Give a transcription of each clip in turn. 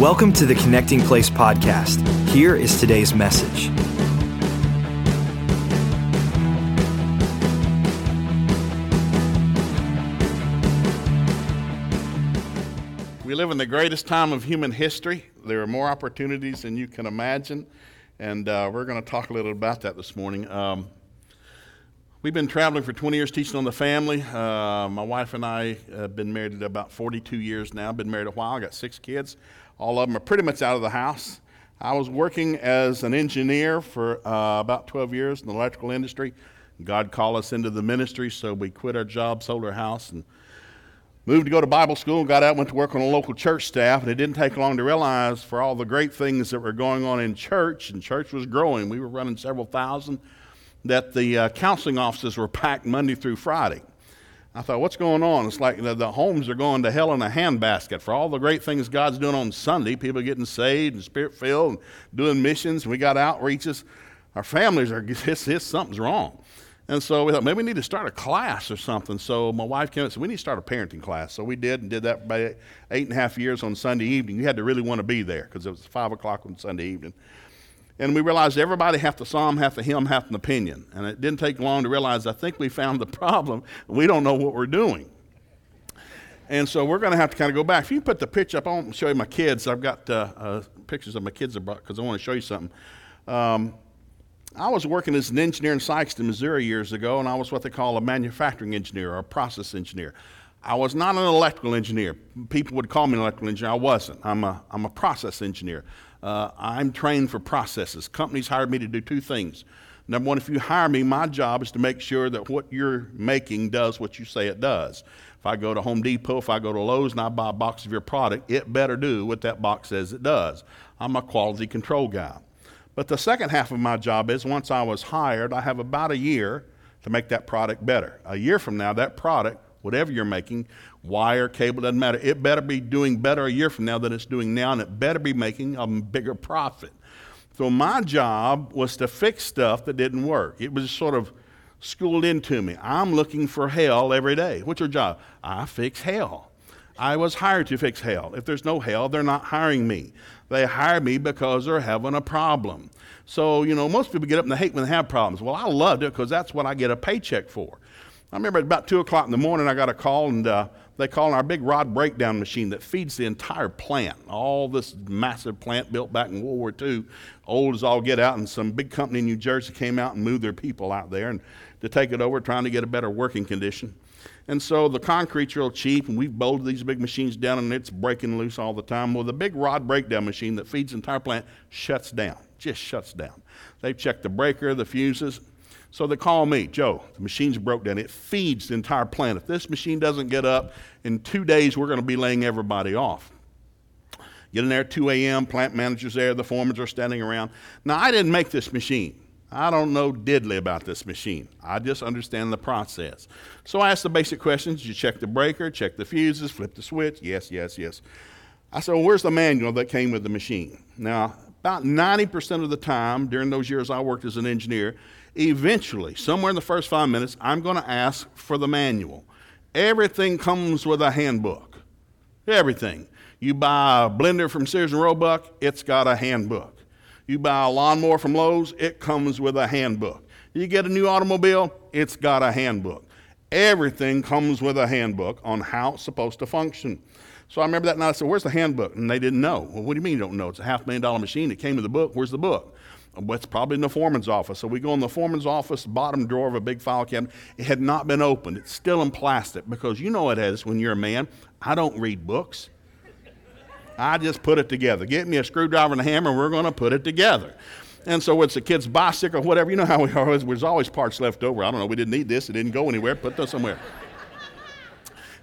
Welcome to the Connecting Place podcast. Here is today's message. We live in the greatest time of human history. There are more opportunities than you can imagine, and uh, we're going to talk a little about that this morning. Um, we've been traveling for 20 years teaching on the family. Uh, my wife and I have been married about 42 years now. Been married a while. Got six kids. All of them are pretty much out of the house. I was working as an engineer for uh, about 12 years in the electrical industry. God called us into the ministry, so we quit our job, sold our house, and moved to go to Bible school. Got out, went to work on a local church staff, and it didn't take long to realize for all the great things that were going on in church, and church was growing. We were running several thousand. That the uh, counseling offices were packed Monday through Friday. I thought, what's going on? It's like the, the, homes are going to hell in a handbasket. For all the great things God's doing on Sunday, people getting saved and spirit filled and doing missions. We got outreaches. Our families are, it's, it's, something's wrong. And so we thought, maybe we need to start a class or something. So my wife came and said, we need to start a parenting class. So we did and did that by eight and a half years on Sunday evening. You had to really want to be there because it was 5 o'clock on Sunday evening. And we realized everybody half the psalm, half the hymn, half an opinion. And it didn't take long to realize I think we found the problem. We don't know what we're doing. And so we're going to have to kind of go back. If you put the picture up, I want to show you my kids. I've got uh, uh, pictures of my kids because I want to show you something. Um, I was working as an engineer in Sikeston, Missouri years ago, and I was what they call a manufacturing engineer or a process engineer. I was not an electrical engineer. People would call me an electrical engineer. I wasn't. I'm a, I'm a process engineer. Uh, I'm trained for processes. Companies hired me to do two things. Number one, if you hire me, my job is to make sure that what you're making does what you say it does. If I go to Home Depot, if I go to Lowe's and I buy a box of your product, it better do what that box says it does. I'm a quality control guy. But the second half of my job is once I was hired, I have about a year to make that product better. A year from now, that product, whatever you're making, wire, cable, doesn't matter. It better be doing better a year from now than it's doing now, and it better be making a bigger profit. So my job was to fix stuff that didn't work. It was sort of schooled into me. I'm looking for hell every day. What's your job? I fix hell. I was hired to fix hell. If there's no hell, they're not hiring me. They hire me because they're having a problem. So, you know, most people get up and they hate when they have problems. Well, I loved it because that's what I get a paycheck for. I remember at about 2 o'clock in the morning, I got a call, and uh, they call our big rod breakdown machine that feeds the entire plant. All this massive plant built back in World War II, old as all get out, and some big company in New Jersey came out and moved their people out there and to take it over, trying to get a better working condition. And so the concrete's real cheap, and we've bolted these big machines down, and it's breaking loose all the time. Well, the big rod breakdown machine that feeds the entire plant shuts down, just shuts down. They've checked the breaker, the fuses, so they call me, Joe, the machine's broke down. It feeds the entire plant. If this machine doesn't get up, in two days we're going to be laying everybody off. Get in there at 2 a.m., plant manager's there, the foremans are standing around. Now, I didn't make this machine. I don't know diddly about this machine. I just understand the process. So I asked the basic questions. You check the breaker, check the fuses, flip the switch. Yes, yes, yes. I said, well, where's the manual that came with the machine? Now, about 90% of the time during those years I worked as an engineer, Eventually, somewhere in the first five minutes, I'm going to ask for the manual. Everything comes with a handbook. Everything. You buy a blender from Sears and Roebuck, it's got a handbook. You buy a lawnmower from Lowe's, it comes with a handbook. You get a new automobile, it's got a handbook. Everything comes with a handbook on how it's supposed to function. So I remember that night I said, Where's the handbook? And they didn't know. Well, what do you mean you don't know? It's a half million dollar machine. It came with the book. Where's the book? It's probably in the foreman's office. So we go in the foreman's office, bottom drawer of a big file cabinet. It had not been opened. It's still in plastic because you know it is when you're a man. I don't read books. I just put it together. Get me a screwdriver and a hammer, and we're going to put it together. And so it's a kid's bicycle, whatever. You know how we are. there's always parts left over. I don't know. We didn't need this. It didn't go anywhere. Put those somewhere.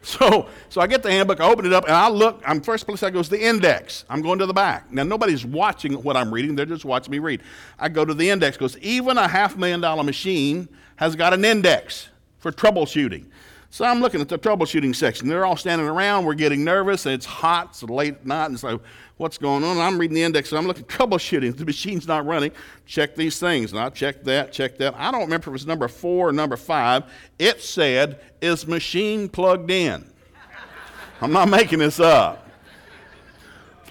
So, so I get the handbook, I open it up, and I look. I'm first place I go is the index. I'm going to the back. Now nobody's watching what I'm reading; they're just watching me read. I go to the index because even a half million dollar machine has got an index for troubleshooting. So I'm looking at the troubleshooting section. They're all standing around. We're getting nervous, it's hot. It's late at night, and it's like, what's going on? I'm reading the index, I'm looking troubleshooting. The machine's not running. Check these things, and I check that, check that. I don't remember if it was number four or number five. It said, "Is machine plugged in?" I'm not making this up.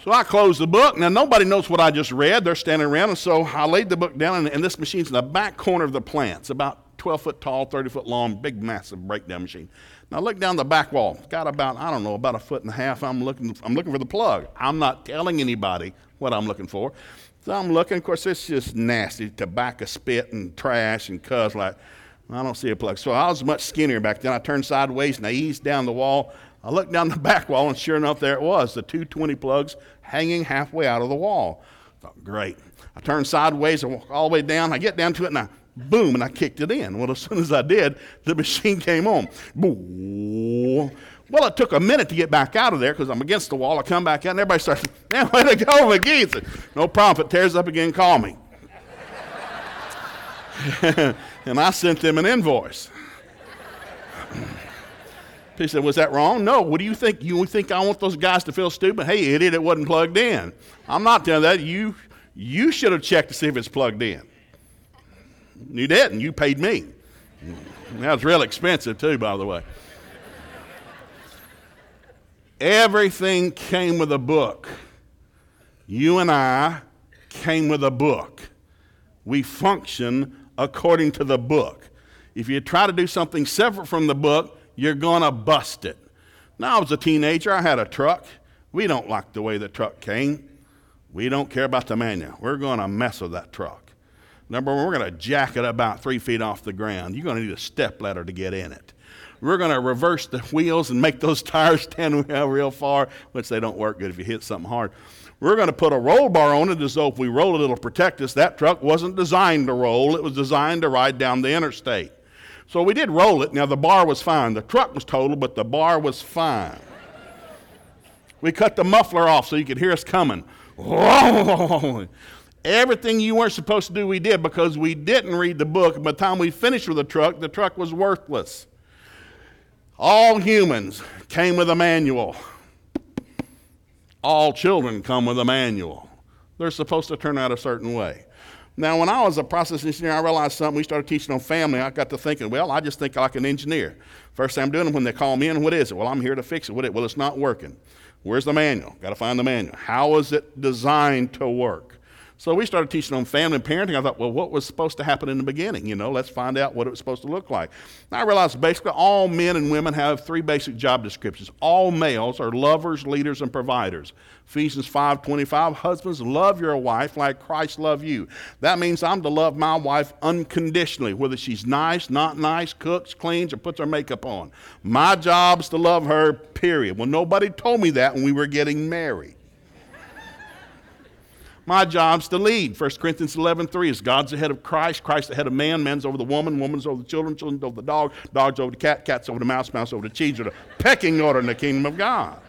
So I closed the book. Now, nobody knows what I just read. They're standing around. And so I laid the book down, and, and this machine's in the back corner of the plant. It's about 12 foot tall, 30 foot long, big, massive breakdown machine. Now look down the back wall. It's got about, I don't know, about a foot and a half. I'm looking, I'm looking for the plug. I'm not telling anybody what I'm looking for. So I'm looking. Of course, it's just nasty tobacco spit and trash and cuz like, I don't see a plug. So I was much skinnier back then. I turned sideways and I eased down the wall. I looked down the back wall, and sure enough, there it was the 220 plugs hanging halfway out of the wall. I thought, great. I turned sideways, and walk all the way down. I get down to it, and I boom, and I kicked it in. Well, as soon as I did, the machine came on. Boom. Well, it took a minute to get back out of there because I'm against the wall. I come back out, and everybody starts, man, way to go, McGee. Said, no problem. If it tears up again, call me. and I sent them an invoice. He said, Was that wrong? No. What do you think? You think I want those guys to feel stupid? Hey, idiot, it wasn't plugged in. I'm not telling that. You, you should have checked to see if it's plugged in. You didn't. You paid me. That was real expensive, too, by the way. Everything came with a book. You and I came with a book. We function according to the book. If you try to do something separate from the book, you're going to bust it. Now, I was a teenager. I had a truck. We don't like the way the truck came. We don't care about the manual. We're going to mess with that truck. Number one, we're going to jack it about three feet off the ground. You're going to need a step ladder to get in it. We're going to reverse the wheels and make those tires stand real far, which they don't work good if you hit something hard. We're going to put a roll bar on it as though if we roll it, it'll protect us. That truck wasn't designed to roll, it was designed to ride down the interstate. So we did roll it. Now, the bar was fine. The truck was total, but the bar was fine. We cut the muffler off so you could hear us coming. Everything you weren't supposed to do, we did because we didn't read the book. By the time we finished with the truck, the truck was worthless. All humans came with a manual. All children come with a manual. They're supposed to turn out a certain way. Now, when I was a process engineer, I realized something. We started teaching on family. I got to thinking, well, I just think like an engineer. First thing I'm doing when they call me in, what is it? Well, I'm here to fix it. What it? Well, it's not working. Where's the manual? Got to find the manual. How is it designed to work? So we started teaching on family and parenting. I thought, well, what was supposed to happen in the beginning? You know, let's find out what it was supposed to look like. And I realized basically all men and women have three basic job descriptions. All males are lovers, leaders, and providers. Ephesians 5:25, husbands, love your wife like Christ loved you. That means I'm to love my wife unconditionally, whether she's nice, not nice, cooks, cleans, or puts her makeup on. My job's to love her, period. Well, nobody told me that when we were getting married. My job's to lead. 1 Corinthians 11, 3 is God's the head of Christ, Christ the head of man, man's over the woman, woman's over the children, children's over the dog, dog's over the cat, cat's over the mouse, mouse over the cheese, or the pecking order in the kingdom of God.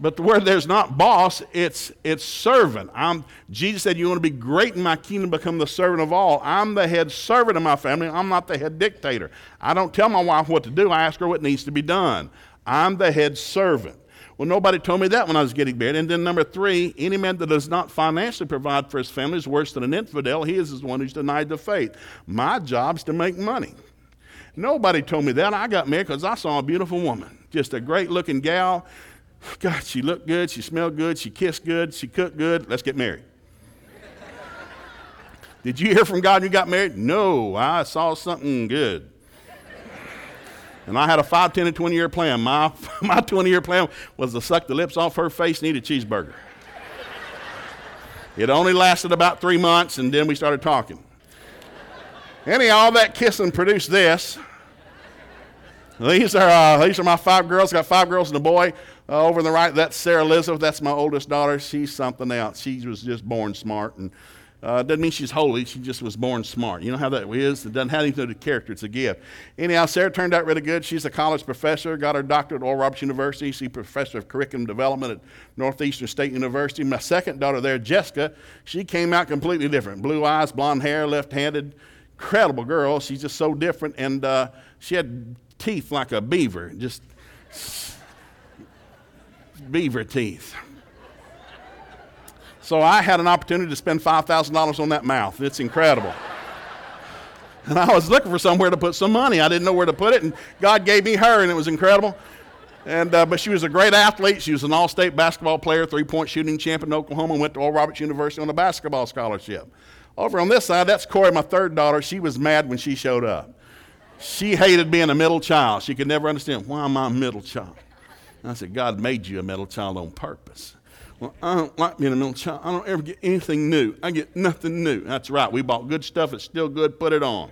But where there's not boss, it's it's servant. I'm, Jesus said, "You want to be great in my kingdom, become the servant of all." I'm the head servant of my family. I'm not the head dictator. I don't tell my wife what to do. I ask her what needs to be done. I'm the head servant. Well, nobody told me that when I was getting married. And then number three, any man that does not financially provide for his family is worse than an infidel. He is the one who's denied the faith. My job's to make money. Nobody told me that. I got married because I saw a beautiful woman, just a great looking gal. God, she looked good, she smelled good, she kissed good, she cooked good. Let's get married. Did you hear from God when you got married? No, I saw something good. And I had a 5, 10, and 20 year plan. My, my 20 year plan was to suck the lips off her face and eat a cheeseburger. it only lasted about three months, and then we started talking. Anyhow, all that kissing produced this. These are, uh, these are my five girls. Got five girls and a boy. Uh, over on the right, that's Sarah Elizabeth. That's my oldest daughter. She's something else. She was just born smart. And uh, doesn't mean she's holy. She just was born smart. You know how that is? It doesn't have anything to do with character. It's a gift. Anyhow, Sarah turned out really good. She's a college professor, got her doctorate at Oral Roberts University. She's professor of curriculum development at Northeastern State University. My second daughter there, Jessica, she came out completely different. Blue eyes, blonde hair, left-handed. Incredible girl. She's just so different. And uh, she had teeth like a beaver. Just beaver teeth. So I had an opportunity to spend $5,000 on that mouth. It's incredible. And I was looking for somewhere to put some money. I didn't know where to put it, and God gave me her, and it was incredible. And, uh, but she was a great athlete. She was an all state basketball player, three point shooting champion in Oklahoma, and went to Oral Roberts University on a basketball scholarship. Over on this side, that's Corey, my third daughter. She was mad when she showed up. She hated being a middle child. She could never understand why am I a middle child. And I said, God made you a middle child on purpose. Well, I don't like being a middle child. I don't ever get anything new. I get nothing new. That's right. We bought good stuff. It's still good. Put it on.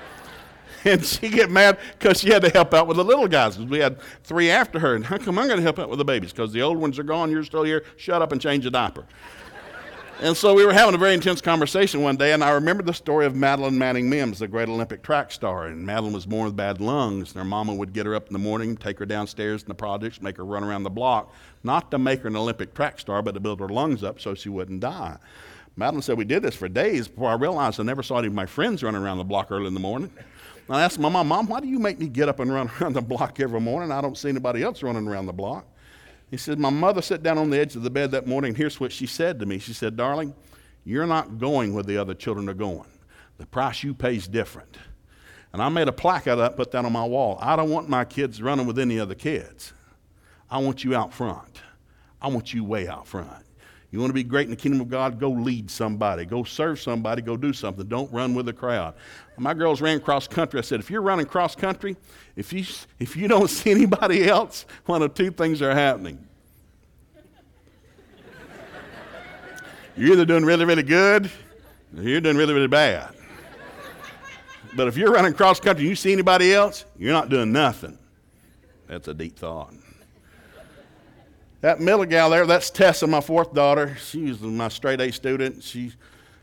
and she get mad because she had to help out with the little guys because we had three after her. And how come I'm going to help out with the babies? Because the old ones are gone, you're still here. Shut up and change a diaper. And so we were having a very intense conversation one day, and I remember the story of Madeline Manning Mims, the great Olympic track star. And Madeline was born with bad lungs, and her mama would get her up in the morning, take her downstairs in the projects, make her run around the block, not to make her an Olympic track star, but to build her lungs up so she wouldn't die. Madeline said, We did this for days before I realized I never saw any of my friends running around the block early in the morning. I asked my mom, Mom, why do you make me get up and run around the block every morning? I don't see anybody else running around the block. He said, My mother sat down on the edge of the bed that morning, and here's what she said to me. She said, Darling, you're not going where the other children are going. The price you pay is different. And I made a plaque out of that, put that on my wall. I don't want my kids running with any other kids. I want you out front. I want you way out front. You want to be great in the kingdom of God? Go lead somebody. Go serve somebody. Go do something. Don't run with the crowd. My girls ran cross country. I said, if you're running cross country, if you, if you don't see anybody else, one of two things are happening. You're either doing really, really good or you're doing really, really bad. But if you're running cross country and you see anybody else, you're not doing nothing. That's a deep thought. That middle gal there, that's Tessa, my fourth daughter. She's my straight A student. She's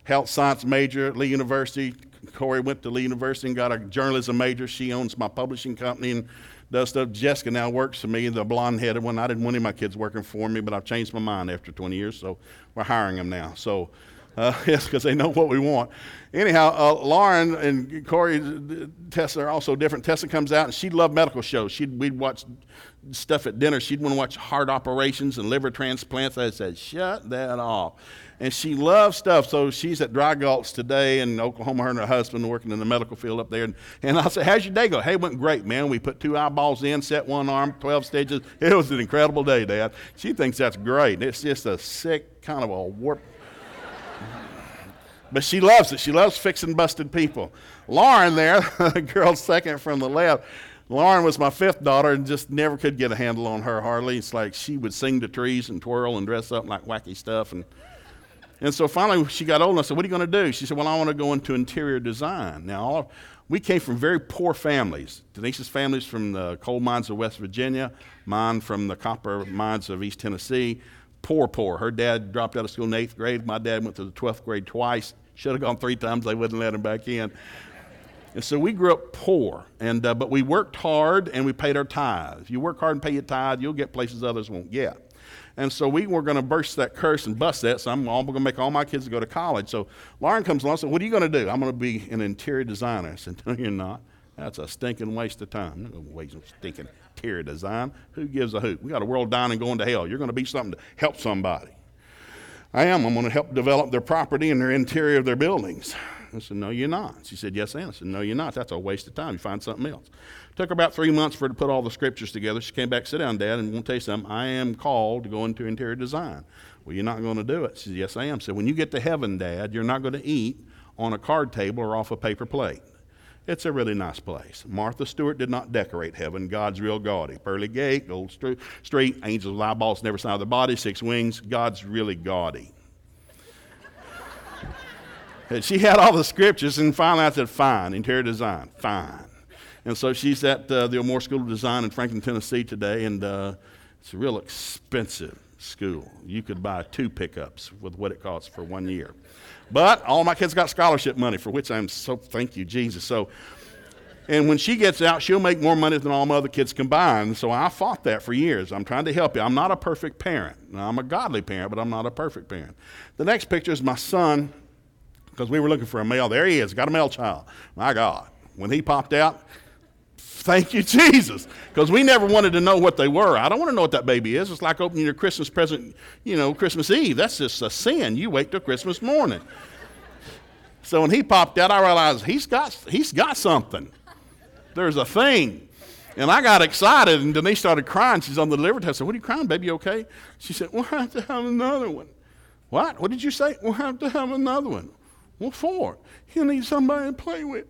health science major at Lee University. Corey went to Lee University and got a journalism major. She owns my publishing company and does stuff. Jessica now works for me, the blonde headed one. I didn't want any of my kids working for me, but I've changed my mind after 20 years, so we're hiring them now. So, uh, yes, because they know what we want. Anyhow, uh, Lauren and Corey, Tessa are also different. Tessa comes out and she loved medical shows. She'd, we'd watch stuff at dinner. She'd want to watch heart operations and liver transplants. I said, shut that off. And she loves stuff. So she's at Dry Gulch today in Oklahoma, her and her husband working in the medical field up there. And, and I said, How's your day go? Hey, it went great, man. We put two eyeballs in, set one arm, 12 stitches. It was an incredible day, Dad. She thinks that's great. It's just a sick, kind of a warp. but she loves it. She loves fixing busted people. Lauren, there, the girl second from the left, Lauren was my fifth daughter and just never could get a handle on her hardly. It's like she would sing to trees and twirl and dress up like wacky stuff. And, and so finally she got old and I said, What are you going to do? She said, Well, I want to go into interior design. Now, all, we came from very poor families. Denise's family's from the coal mines of West Virginia, mine from the copper mines of East Tennessee. Poor, poor. Her dad dropped out of school in eighth grade. My dad went to the 12th grade twice. Should have gone three times. They wouldn't let him back in. And so we grew up poor, and, uh, but we worked hard and we paid our tithes. You work hard and pay your tithe, you'll get places others won't get. And so we were going to burst that curse and bust that. So I'm, I'm going to make all my kids go to college. So Lauren comes along and said, What are you going to do? I'm going to be an interior designer. I said, No, you're not. That's a stinking waste of time. No waste of stinking interior design. Who gives a hoot? We got a world dying and going to hell. You're going to be something to help somebody. I am. I'm going to help develop their property and their interior of their buildings. I said, No, you're not. She said, Yes, I am. I said, No, you're not. That's a waste of time. You find something else. Took her about three months for her to put all the scriptures together. She came back, sit down, Dad, and I want to tell you something. I am called to go into interior design. Well, you're not going to do it. She said, Yes, I am. So when you get to heaven, Dad, you're not going to eat on a card table or off a paper plate. It's a really nice place. Martha Stewart did not decorate heaven. God's real gaudy. Pearly gate, gold street, angels with eyeballs never saw the body, six wings. God's really gaudy. And she had all the scriptures, and finally I said, Fine, interior design, fine. And so she's at uh, the O'More School of Design in Franklin, Tennessee today, and uh, it's a real expensive school. You could buy two pickups with what it costs for one year. But all my kids got scholarship money, for which I'm so thank you, Jesus. So, and when she gets out, she'll make more money than all my other kids combined. So I fought that for years. I'm trying to help you. I'm not a perfect parent. Now, I'm a godly parent, but I'm not a perfect parent. The next picture is my son because we were looking for a male. There he is, got a male child. My God. When he popped out, thank you, Jesus. Because we never wanted to know what they were. I don't want to know what that baby is. It's like opening your Christmas present, you know, Christmas Eve. That's just a sin. You wait till Christmas morning. So when he popped out, I realized he's got, he's got something. There's a thing. And I got excited, and Denise started crying. She's on the delivery table. I said, What are you crying, baby? Okay? She said, We'll have to have another one. What? What did you say? We'll have to have another one. What for? You need somebody to play with.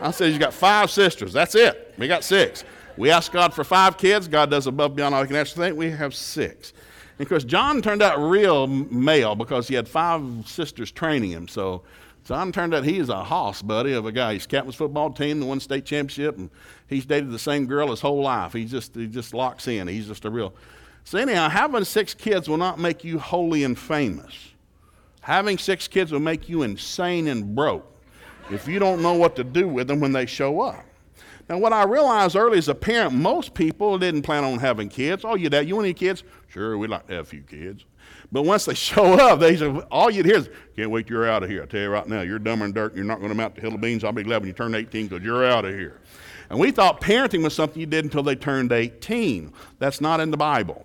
I said, You got five sisters. That's it. We got six. We asked God for five kids. God does above beyond all I can ask think. We have six. And of course, John turned out real male because he had five sisters training him. So John turned out he's a hoss buddy of a guy. He's captain's football team, the won state championship, and he's dated the same girl his whole life. He just he just locks in. He's just a real. So anyhow, having six kids will not make you holy and famous. Having six kids will make you insane and broke if you don't know what to do with them when they show up. Now, what I realized early as a parent, most people didn't plan on having kids. Oh, you dad, you want any kids? Sure, we'd like to have a few kids. But once they show up, they say, all you'd hear is, can't wait you're out of here. I tell you right now, you're dumber than dirt. You're not going to mount the hill of beans. I'll be glad when you turn 18 because you're out of here. And we thought parenting was something you did until they turned 18. That's not in the Bible.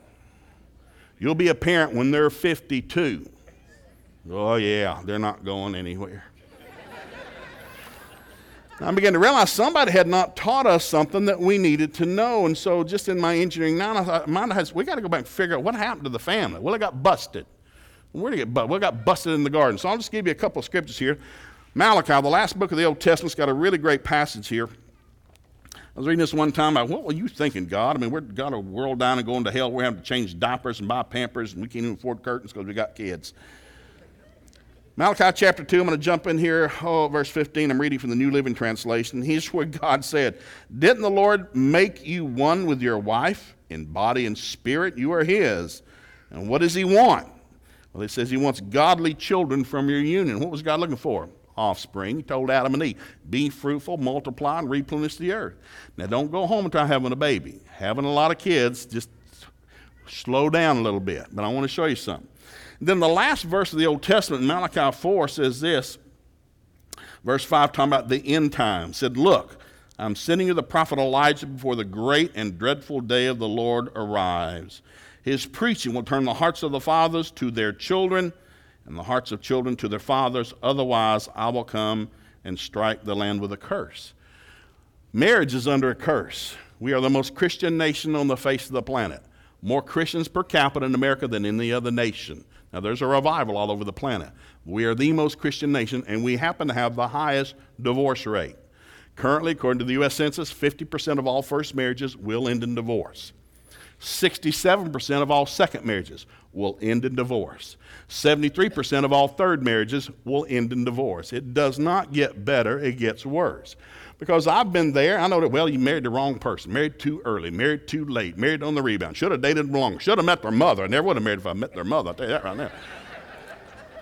You'll be a parent when they're 52. Oh, yeah, they're not going anywhere. I began to realize somebody had not taught us something that we needed to know. And so, just in my engineering now, I thought, has, we got to go back and figure out what happened to the family. Well, it got busted. Where did it get busted? Well, it got busted in the garden. So, I'll just give you a couple of scriptures here. Malachi, the last book of the Old Testament's got a really great passage here. I was reading this one time. I, what were you thinking, God? I mean, we're got a world down and going to hell. We're having to change diapers and buy Pampers, and we can't even afford curtains because we got kids. Malachi chapter 2, I'm going to jump in here, oh, verse 15. I'm reading from the New Living Translation. Here's where God said, Didn't the Lord make you one with your wife in body and spirit? You are His. And what does He want? Well, it says He wants godly children from your union. What was God looking for? Offspring. He told Adam and Eve, Be fruitful, multiply, and replenish the earth. Now, don't go home and try having a baby. Having a lot of kids, just slow down a little bit. But I want to show you something. Then the last verse of the Old Testament, Malachi 4, says this. Verse 5, talking about the end time, said, Look, I'm sending you the prophet Elijah before the great and dreadful day of the Lord arrives. His preaching will turn the hearts of the fathers to their children, and the hearts of children to their fathers. Otherwise, I will come and strike the land with a curse. Marriage is under a curse. We are the most Christian nation on the face of the planet. More Christians per capita in America than any other nation. Now, there's a revival all over the planet. We are the most Christian nation, and we happen to have the highest divorce rate. Currently, according to the U.S. Census, 50% of all first marriages will end in divorce. 67% of all second marriages will end in divorce. 73% of all third marriages will end in divorce. It does not get better, it gets worse because I've been there. I know that, well, you married the wrong person, married too early, married too late, married on the rebound. Should have dated longer, should have met their mother. I never would have married if I met their mother. I'll tell you that right now.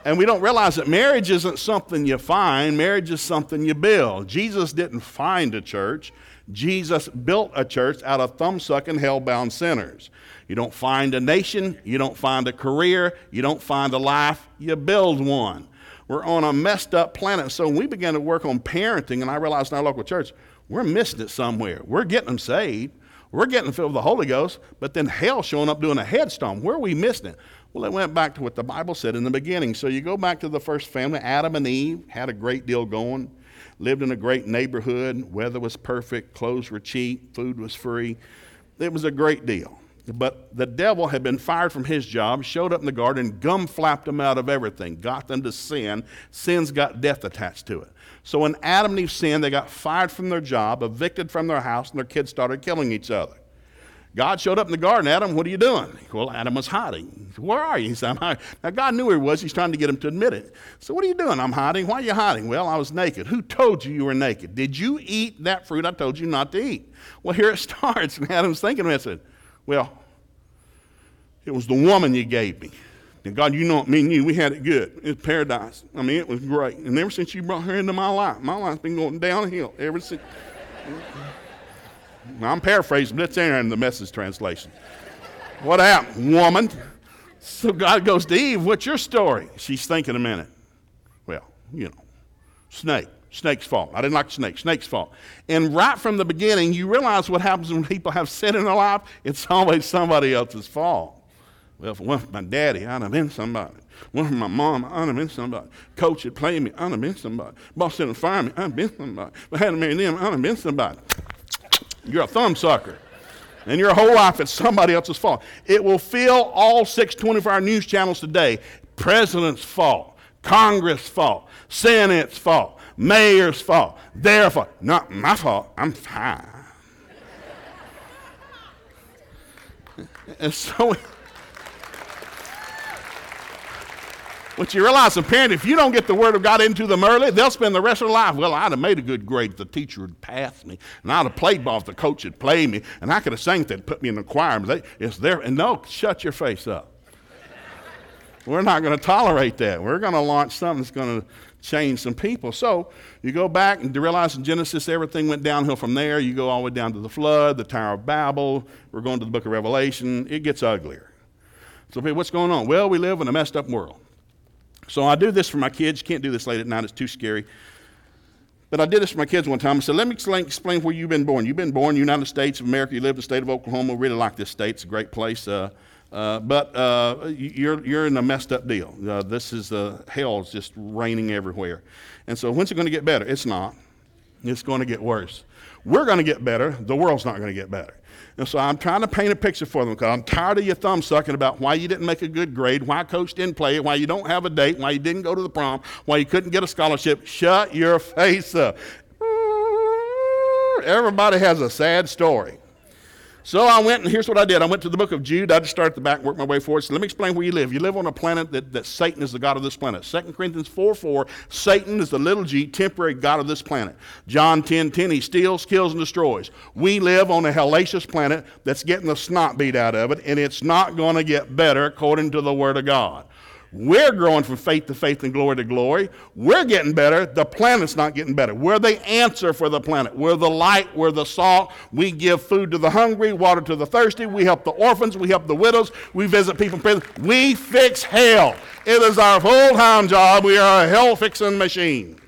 and we don't realize that marriage isn't something you find, marriage is something you build. Jesus didn't find a church, Jesus built a church out of thumbsucking, hell-bound sinners. You don't find a nation, you don't find a career, you don't find a life, you build one. We're on a messed up planet. So when we began to work on parenting, and I realized in our local church, we're missing it somewhere. We're getting them saved. We're getting filled with the Holy Ghost, but then hell showing up doing a headstone. Where are we missing it? Well, it went back to what the Bible said in the beginning. So you go back to the first family, Adam and Eve had a great deal going, lived in a great neighborhood, weather was perfect, clothes were cheap, food was free. It was a great deal. But the devil had been fired from his job, showed up in the garden, gum flapped them out of everything, got them to sin. Sin's got death attached to it. So when Adam and Eve sinned, they got fired from their job, evicted from their house, and their kids started killing each other. God showed up in the garden. Adam, what are you doing? Well, Adam was hiding. Where are you? He said, I'm hiding. Now, God knew where he was. He's trying to get him to admit it. So, what are you doing? I'm hiding. Why are you hiding? Well, I was naked. Who told you you were naked? Did you eat that fruit I told you not to eat? Well, here it starts. And Adam's thinking, I said, Well, it was the woman you gave me. And God, you know, me and you, we had it good. It's paradise. I mean, it was great. And ever since you brought her into my life, my life's been going downhill ever since. I'm paraphrasing, but it's there in the message translation. What happened, woman? So God goes to Eve, what's your story? She's thinking a minute. Well, you know, snake. Snake's fault. I didn't like snake. Snake's fault. And right from the beginning, you realize what happens when people have sin in their life. It's always somebody else's fault. Well, if it wasn't my daddy, I'd have been somebody. One for my mom, I'd have been somebody. Coach had played me, I'd have been somebody. Boss didn't fire me, I'd have been somebody. If I hadn't married them, I'd have been somebody. You're a thumb sucker. And your whole life it's somebody else's fault. It will fill all six 24 hour news channels today. President's fault, Congress' fault, Senate's fault, mayor's fault, their fault. Not my fault. I'm fine. and so what you realize, a parent, if you don't get the Word of God into them early, they'll spend the rest of their life. Well, I'd have made a good grade if the teacher had passed me, and I'd have played ball if the coach had played me, and I could have sang that, put me in the choir. But they, it's there, and no, shut your face up. We're not going to tolerate that. We're going to launch something that's going to change some people. So you go back and realize in Genesis everything went downhill from there. You go all the way down to the flood, the Tower of Babel. We're going to the book of Revelation. It gets uglier. So, what's going on? Well, we live in a messed up world. So I do this for my kids. Can't do this late at night, it's too scary. But I did this for my kids one time. I said, let me explain, where you've been born. You've been born in the United States of America. You live in the state of Oklahoma. Really like this state. It's a great place. Uh, uh, but uh, you're, you're in a messed up deal. Uh, this is uh, hell is just raining everywhere. And so when's it going to get better? It's not. It's going to get worse. We're going to get better. The world's not going to get better. And so I'm trying to paint a picture for them because I'm tired of your thumb sucking about why you didn't make a good grade, why coach didn't play why you don't have a date, why you didn't go to the prom, why you couldn't get a scholarship. Shut your face up. Everybody has a sad story. So I went, and here's what I did. I went to the book of Jude. I just started at the back, worked my way forward. So let me explain where you live. You live on a planet that, that Satan is the God of this planet. 2 Corinthians 4 4, Satan is the little g, temporary God of this planet. John 10 10, he steals, kills, and destroys. We live on a hellacious planet that's getting the snot beat out of it, and it's not going to get better according to the Word of God. We're growing from faith to faith and glory to glory. We're getting better. The planet's not getting better. We're the answer for the planet. We're the light. We're the salt. We give food to the hungry, water to the thirsty. We help the orphans. We help the widows. We visit people in prison. We fix hell. It is our full time job. We are a hell fixing machine.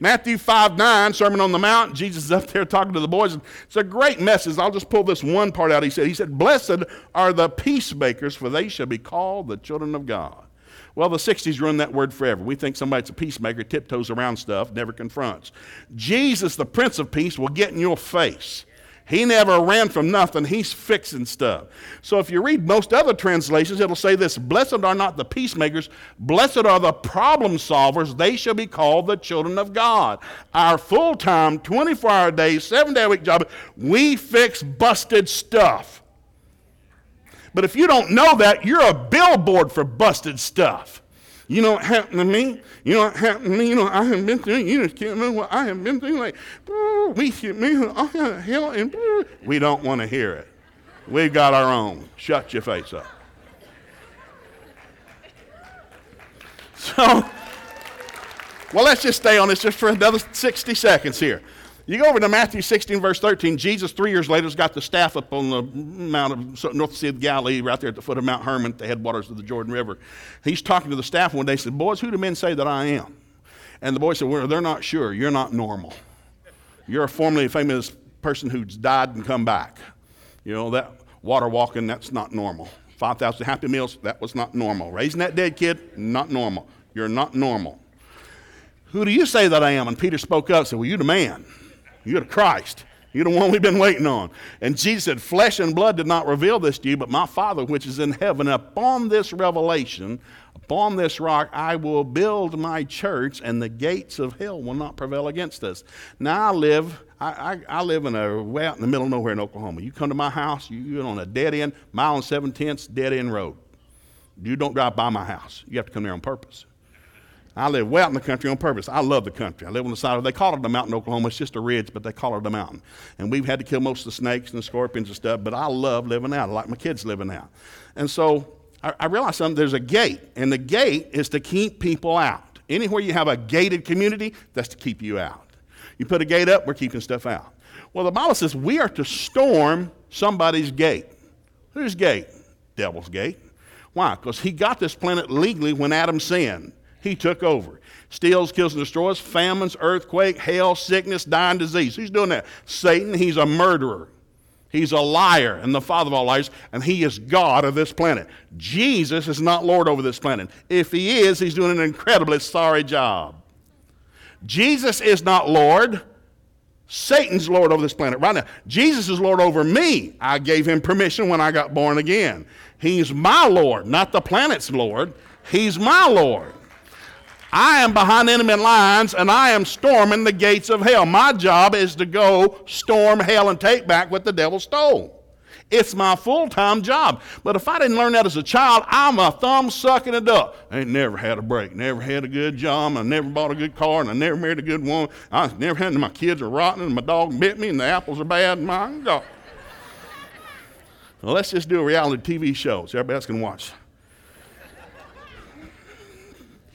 Matthew 5 9, Sermon on the Mount, Jesus is up there talking to the boys. It's a great message. I'll just pull this one part out. He said, He said, Blessed are the peacemakers, for they shall be called the children of God. Well, the 60s ruined that word forever. We think somebody's a peacemaker, tiptoes around stuff, never confronts. Jesus, the Prince of Peace, will get in your face. He never ran from nothing. He's fixing stuff. So if you read most other translations, it'll say this Blessed are not the peacemakers, blessed are the problem solvers. They shall be called the children of God. Our full time, 24 hour day, seven day a week job, we fix busted stuff. But if you don't know that, you're a billboard for busted stuff. You know what happened to me? You know what happened to me? You know, I have been through, you just can't know what I have been through. Like, we should, me, I had hell, and we don't want to hear it. We've got our own. Shut your face up. So, well, let's just stay on this just for another 60 seconds here. You go over to Matthew 16, verse 13. Jesus, three years later, has got the staff up on the Mount of North Sea of Galilee, right there at the foot of Mount Hermon, the headwaters of the Jordan River. He's talking to the staff one day. He said, Boys, who do men say that I am? And the boys said, Well, they're not sure. You're not normal. You're a formerly famous person who's died and come back. You know, that water walking, that's not normal. 5,000 Happy Meals, that was not normal. Raising that dead kid, not normal. You're not normal. Who do you say that I am? And Peter spoke up and said, Well, you're the man. You're the Christ. You're the one we've been waiting on. And Jesus said, Flesh and blood did not reveal this to you, but my Father which is in heaven. Upon this revelation, upon this rock, I will build my church, and the gates of hell will not prevail against us. Now I live. I, I, I live in a way out in the middle of nowhere in Oklahoma. You come to my house, you, you're on a dead end, mile and seven tenths, dead end road. You don't drive by my house. You have to come there on purpose. I live way out in the country on purpose. I love the country. I live on the side of, they call it a mountain, Oklahoma. It's just a ridge, but they call it a mountain. And we've had to kill most of the snakes and the scorpions and stuff, but I love living out. I like my kids living out. And so I, I realized something. There's a gate, and the gate is to keep people out. Anywhere you have a gated community, that's to keep you out. You put a gate up, we're keeping stuff out. Well, the Bible says we are to storm somebody's gate. Whose gate? Devil's gate. Why? Because he got this planet legally when Adam sinned. He took over. Steals, kills, and destroys, famines, earthquake, hail, sickness, dying, disease. Who's doing that? Satan, he's a murderer. He's a liar and the father of all liars, and he is God of this planet. Jesus is not Lord over this planet. If he is, he's doing an incredibly sorry job. Jesus is not Lord. Satan's Lord over this planet right now. Jesus is Lord over me. I gave him permission when I got born again. He's my Lord, not the planet's Lord. He's my Lord. I am behind enemy lines and I am storming the gates of hell. My job is to go storm hell and take back what the devil stole. It's my full time job. But if I didn't learn that as a child, I'm a thumb sucking it up. I ain't never had a break, never had a good job, I never bought a good car, and I never married a good woman. I never had my kids are rotten, and my dog bit me, and the apples are bad. My God. Well, let's just do a reality TV show so everybody else can watch.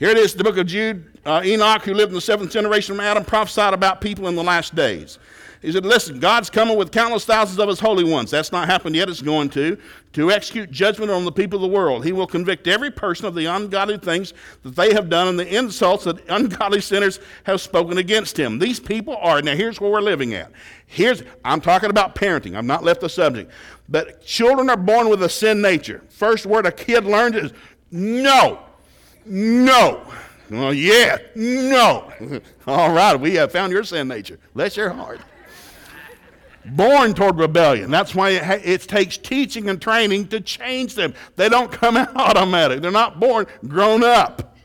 Here it is, the book of Jude. Uh, Enoch, who lived in the seventh generation of Adam, prophesied about people in the last days. He said, Listen, God's coming with countless thousands of his holy ones. That's not happened yet, it's going to. To execute judgment on the people of the world. He will convict every person of the ungodly things that they have done and the insults that ungodly sinners have spoken against him. These people are, now here's where we're living at. Here's, I'm talking about parenting. I've not left the subject. But children are born with a sin nature. First word a kid learns is no. No. Well, yeah, no. All right, we have found your sin nature. Bless your heart born toward rebellion. That's why it, ha- it, takes teaching and training to change them. They don't come out automatic. They're not born grown up.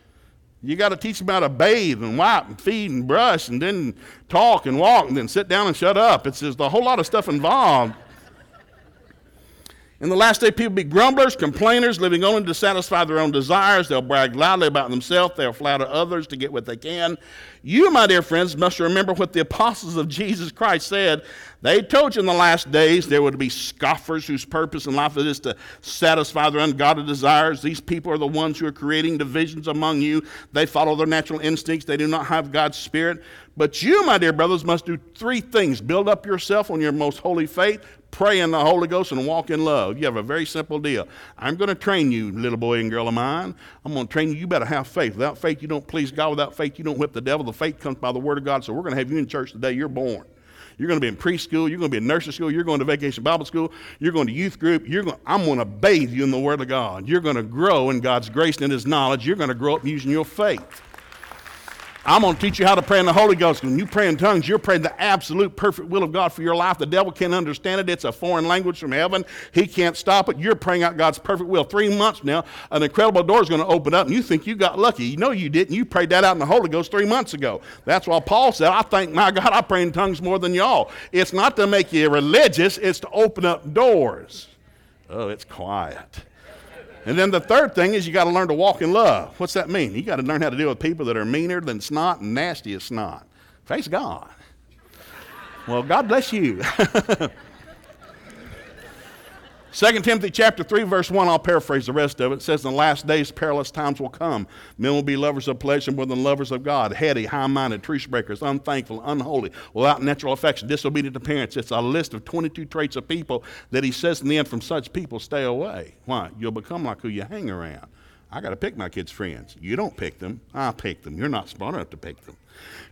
You got to teach them how to bathe and wipe and feed and brush and then talk and walk and then sit down and shut up. It's just a whole lot of stuff involved. In the last day, people be grumblers, complainers, living only to satisfy their own desires. They'll brag loudly about themselves. They'll flatter others to get what they can. You, my dear friends, must remember what the apostles of Jesus Christ said. They told you in the last days there would be scoffers whose purpose in life is to satisfy their ungodly desires. These people are the ones who are creating divisions among you. They follow their natural instincts. They do not have God's Spirit. But you, my dear brothers, must do three things build up yourself on your most holy faith, pray in the Holy Ghost, and walk in love. You have a very simple deal. I'm going to train you, little boy and girl of mine. I'm going to train you. You better have faith. Without faith, you don't please God. Without faith, you don't whip the devil. The faith comes by the Word of God. So we're going to have you in church the day you're born. You're going to be in preschool. You're going to be in nursery school. You're going to vacation Bible school. You're going to youth group. You're going, I'm going to bathe you in the Word of God. You're going to grow in God's grace and His knowledge. You're going to grow up using your faith. I'm going to teach you how to pray in the Holy Ghost. When you pray in tongues, you're praying the absolute perfect will of God for your life. The devil can't understand it. It's a foreign language from heaven. He can't stop it. You're praying out God's perfect will. Three months now, an incredible door is going to open up, and you think you got lucky. You know you didn't. You prayed that out in the Holy Ghost three months ago. That's why Paul said, I thank my God I pray in tongues more than y'all. It's not to make you religious, it's to open up doors. Oh, it's quiet. And then the third thing is you got to learn to walk in love. What's that mean? You got to learn how to deal with people that are meaner than snot and nasty as snot. Face God. Well, God bless you. 2 Timothy chapter 3, verse 1, I'll paraphrase the rest of it. It says, In the last days, perilous times will come. Men will be lovers of pleasure more than lovers of God, heady, high minded, truce breakers, unthankful, unholy, without natural affection, disobedient to parents. It's a list of 22 traits of people that he says in the end, from such people, stay away. Why? You'll become like who you hang around. I got to pick my kids' friends. You don't pick them, I pick them. You're not smart enough to pick them.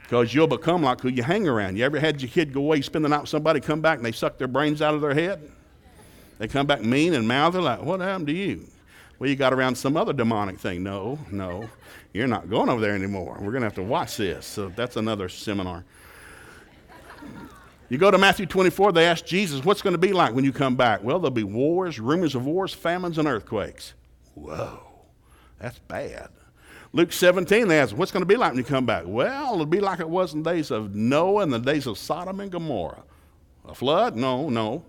Because you'll become like who you hang around. You ever had your kid go away, spend the night with somebody, come back, and they suck their brains out of their head? They come back mean and mouthy, like, what happened to you? Well, you got around some other demonic thing. No, no, you're not going over there anymore. We're going to have to watch this. So that's another seminar. You go to Matthew 24, they ask Jesus, what's going to be like when you come back? Well, there'll be wars, rumors of wars, famines, and earthquakes. Whoa, that's bad. Luke 17, they ask, what's going to be like when you come back? Well, it'll be like it was in the days of Noah and the days of Sodom and Gomorrah. A flood? No, no.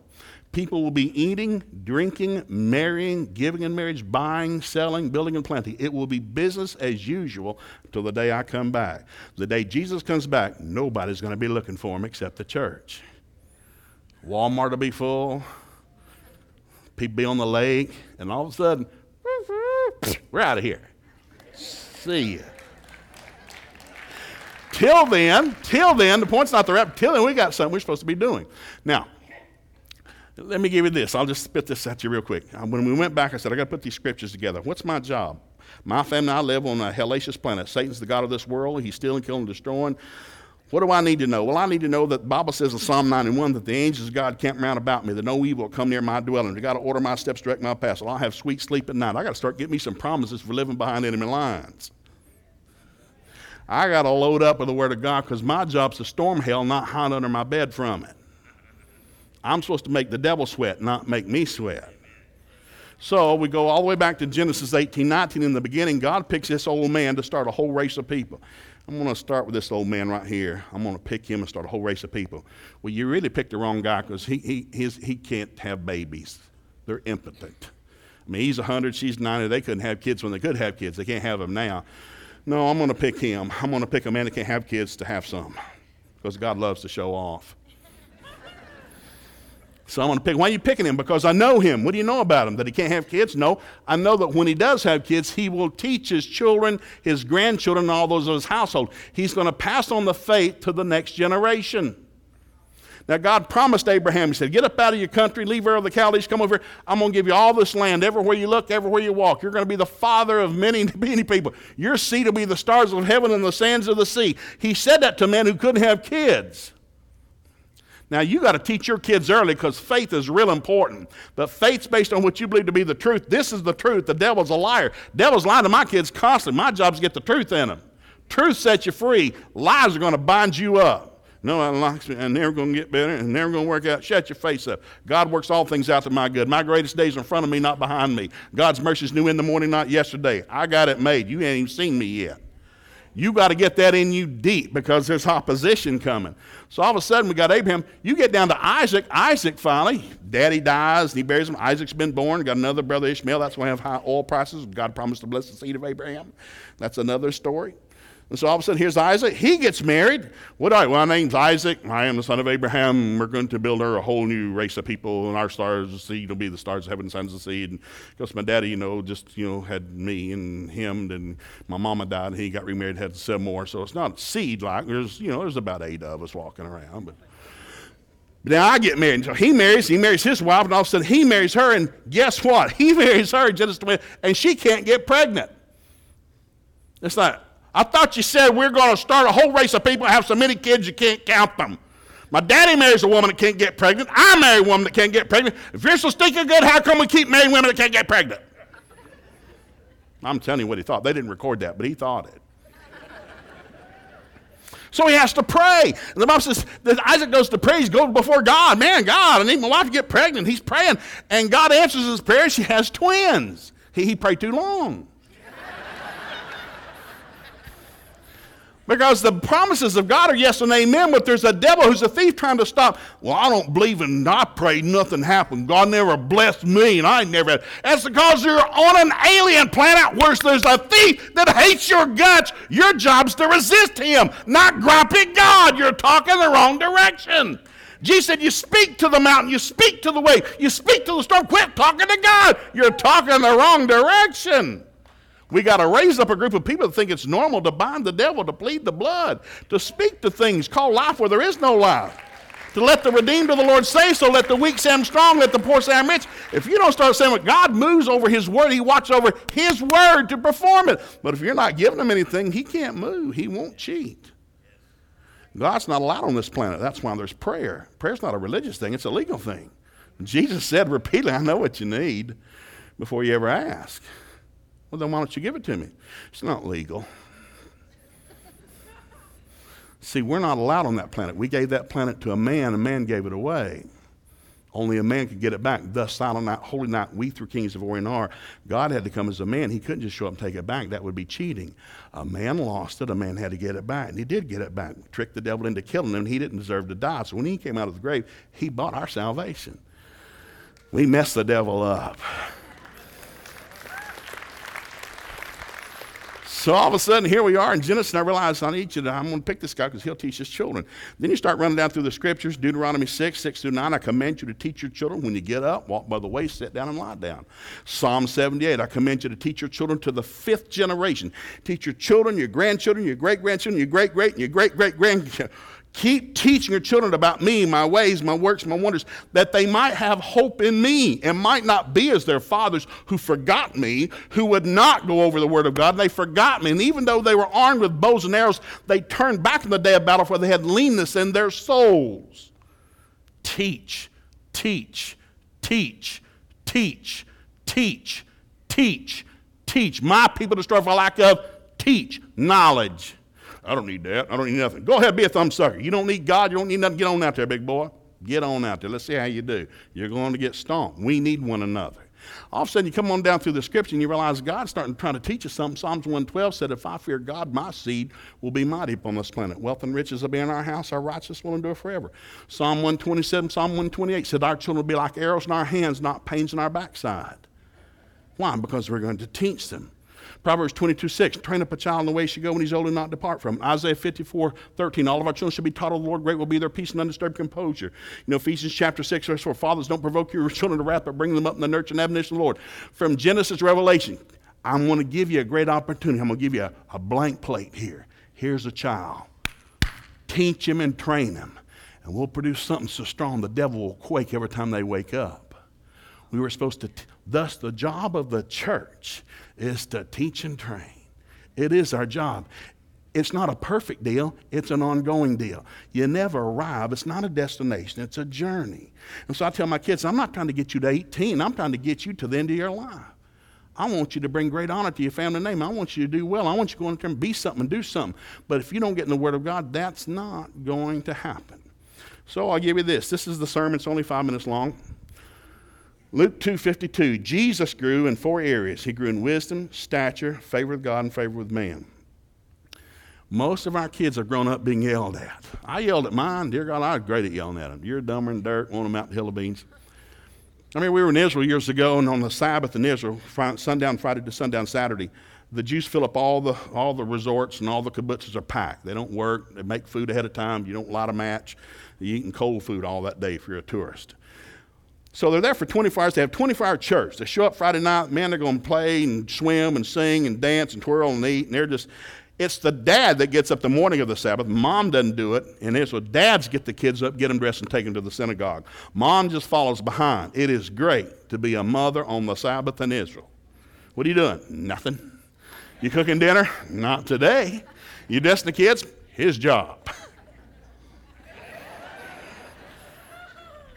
People will be eating, drinking, marrying, giving in marriage, buying, selling, building, and plenty. It will be business as usual until the day I come back. The day Jesus comes back, nobody's going to be looking for him except the church. Walmart will be full, people be on the lake, and all of a sudden, we're out of here. See ya. Till then, till then, the point's not the rap. Till then, we got something we're supposed to be doing. Now, let me give you this. I'll just spit this at you real quick. When we went back, I said, I got to put these scriptures together. What's my job? My family and I live on a hellacious planet. Satan's the God of this world. He's stealing, killing, destroying. What do I need to know? Well, I need to know that the Bible says in Psalm 91 that the angels of God camp round about me, that no evil will come near my dwelling. They got to order my steps, direct my path. I'll have sweet sleep at night. I got to start getting me some promises for living behind enemy lines. I got to load up with the Word of God because my job's to storm hell, not hide under my bed from it. I'm supposed to make the devil sweat, not make me sweat. So we go all the way back to Genesis 18 19. In the beginning, God picks this old man to start a whole race of people. I'm going to start with this old man right here. I'm going to pick him and start a whole race of people. Well, you really picked the wrong guy because he, he, his, he can't have babies, they're impotent. I mean, he's 100, she's 90. They couldn't have kids when they could have kids. They can't have them now. No, I'm going to pick him. I'm going to pick a man that can't have kids to have some because God loves to show off. So I'm going to pick. Why are you picking him? Because I know him. What do you know about him? That he can't have kids? No. I know that when he does have kids, he will teach his children, his grandchildren, and all those of his household. He's going to pass on the faith to the next generation. Now, God promised Abraham, He said, Get up out of your country, leave Ur of the Chaldees, come over here. I'm going to give you all this land, everywhere you look, everywhere you walk. You're going to be the father of many, many people. Your seed will be the stars of heaven and the sands of the sea. He said that to men who couldn't have kids. Now, you got to teach your kids early because faith is real important. But faith's based on what you believe to be the truth. This is the truth. The devil's a liar. Devil's lying to my kids constantly. My job is to get the truth in them. Truth sets you free. Lies are going to bind you up. No, I like and they're going to get better and they're going to work out. Shut your face up. God works all things out to my good. My greatest days in front of me, not behind me. God's mercy is new in the morning, not yesterday. I got it made. You ain't even seen me yet. You got to get that in you deep because there's opposition coming. So all of a sudden, we got Abraham. You get down to Isaac. Isaac finally, daddy dies, and he buries him. Isaac's been born. Got another brother, Ishmael. That's why we have high oil prices. God promised to bless the seed of Abraham. That's another story. And so all of a sudden, here's Isaac. He gets married. What do I? Well, my name's Isaac. I am the son of Abraham. We're going to build her a whole new race of people, and our stars, the seed, will be the stars of heaven, sons of seed. And because my daddy, you know, just you know had me and him, and my mama died, and he got remarried, had seven more. So it's not seed like. There's you know, there's about eight of us walking around, but. Now I get married. So he marries, he marries his wife, and all of a sudden he marries her, and guess what? He marries her just and she can't get pregnant. It's like, I thought you said we're going to start a whole race of people have so many kids you can't count them. My daddy marries a woman that can't get pregnant. I marry a woman that can't get pregnant. If you're so stinking good, how come we keep marrying women that can't get pregnant? I'm telling you what he thought. They didn't record that, but he thought it. So he has to pray. And the Bible says that Isaac goes to pray. He goes before God. Man, God, I need my wife to get pregnant. He's praying. And God answers his prayer. She has twins. He, he prayed too long. Because the promises of God are yes and amen, but there's a devil who's a thief trying to stop. Well, I don't believe in, I prayed, nothing happened. God never blessed me, and I never had. That's because you're on an alien planet where there's a thief that hates your guts. Your job's to resist him, not grumpy God. You're talking the wrong direction. Jesus said, You speak to the mountain, you speak to the wave, you speak to the storm. Quit talking to God. You're talking the wrong direction. We got to raise up a group of people that think it's normal to bind the devil, to plead the blood, to speak to things, call life where there is no life. To let the redeemed of the Lord say so, let the weak say I'm strong, let the poor say I'm rich. If you don't start saying what God moves over His word, He watches over His word to perform it. But if you're not giving Him anything, He can't move. He won't cheat. God's not allowed on this planet. That's why there's prayer. Prayer's not a religious thing, it's a legal thing. Jesus said repeatedly, I know what you need before you ever ask. Well, then why don't you give it to me? It's not legal. See, we're not allowed on that planet. We gave that planet to a man, a man gave it away. Only a man could get it back. Thus, silent night, holy night, we through kings of Orient are. God had to come as a man. He couldn't just show up and take it back. That would be cheating. A man lost it. A man had to get it back. And he did get it back. Tricked the devil into killing him. He didn't deserve to die. So when he came out of the grave, he bought our salvation. We messed the devil up. So all of a sudden, here we are in Genesis, and I realize I need you to, I'm going to pick this guy because he'll teach his children. Then you start running down through the scriptures, Deuteronomy 6, 6 through 9. I command you to teach your children when you get up, walk by the way, sit down and lie down. Psalm 78, I command you to teach your children to the fifth generation. Teach your children, your grandchildren, your great grandchildren, your great great, and your great great grandchildren Keep teaching your children about me, my ways, my works, my wonders, that they might have hope in me and might not be as their fathers who forgot me, who would not go over the word of God. They forgot me. And even though they were armed with bows and arrows, they turned back in the day of battle for they had leanness in their souls. Teach, teach, teach, teach, teach, teach, teach. My people destroy for lack of teach knowledge I don't need that. I don't need nothing. Go ahead, be a thumb sucker. You don't need God. You don't need nothing. Get on out there, big boy. Get on out there. Let's see how you do. You're going to get stomped. We need one another. All of a sudden, you come on down through the scripture and you realize God's starting to try to teach you something. Psalms 112 said, If I fear God, my seed will be mighty upon this planet. Wealth and riches will be in our house, our righteousness will endure forever. Psalm 127, Psalm 128 said, Our children will be like arrows in our hands, not pains in our backside. Why? Because we're going to teach them. Proverbs 22, 6, train up a child in the way he should go when he's old and not depart from. Isaiah 54, 13, all of our children should be taught of the Lord. Great will be their peace and undisturbed composure. You know, Ephesians chapter 6, verse 4, fathers, don't provoke your children to wrath, but bring them up in the nurture and admonition of the Lord. From Genesis Revelation, I'm going to give you a great opportunity. I'm going to give you a, a blank plate here. Here's a child. Teach him and train him. And we'll produce something so strong the devil will quake every time they wake up. We were supposed to, t- thus, the job of the church is to teach and train. It is our job. It's not a perfect deal, it's an ongoing deal. You never arrive. It's not a destination, it's a journey. And so I tell my kids, I'm not trying to get you to 18, I'm trying to get you to the end of your life. I want you to bring great honor to your family name. I want you to do well. I want you to go and be something and do something. But if you don't get in the Word of God, that's not going to happen. So I'll give you this. This is the sermon. It's only five minutes long. Luke 2:52 Jesus grew in four areas. He grew in wisdom, stature, favor with God and favor with man. Most of our kids are grown up being yelled at. I yelled at mine. Dear God, I was great at yelling at them. You're dumber than dirt, want them out the hill of beans. I mean, we were in Israel years ago, and on the Sabbath in Israel, sundown Friday to sundown Saturday, the Jews fill up all the, all the resorts and all the kibbutzes are packed. They don't work. They make food ahead of time. You don't light a match. You're eating cold food all that day if you're a tourist. So they're there for 24 hours. They have 24 hour church. They show up Friday night. Man, they're going to play and swim and sing and dance and twirl and eat. And they're just, it's the dad that gets up the morning of the Sabbath. Mom doesn't do it. And it's so dads get the kids up, get them dressed, and take them to the synagogue. Mom just follows behind. It is great to be a mother on the Sabbath in Israel. What are you doing? Nothing. You cooking dinner? Not today. You dressing the kids? His job.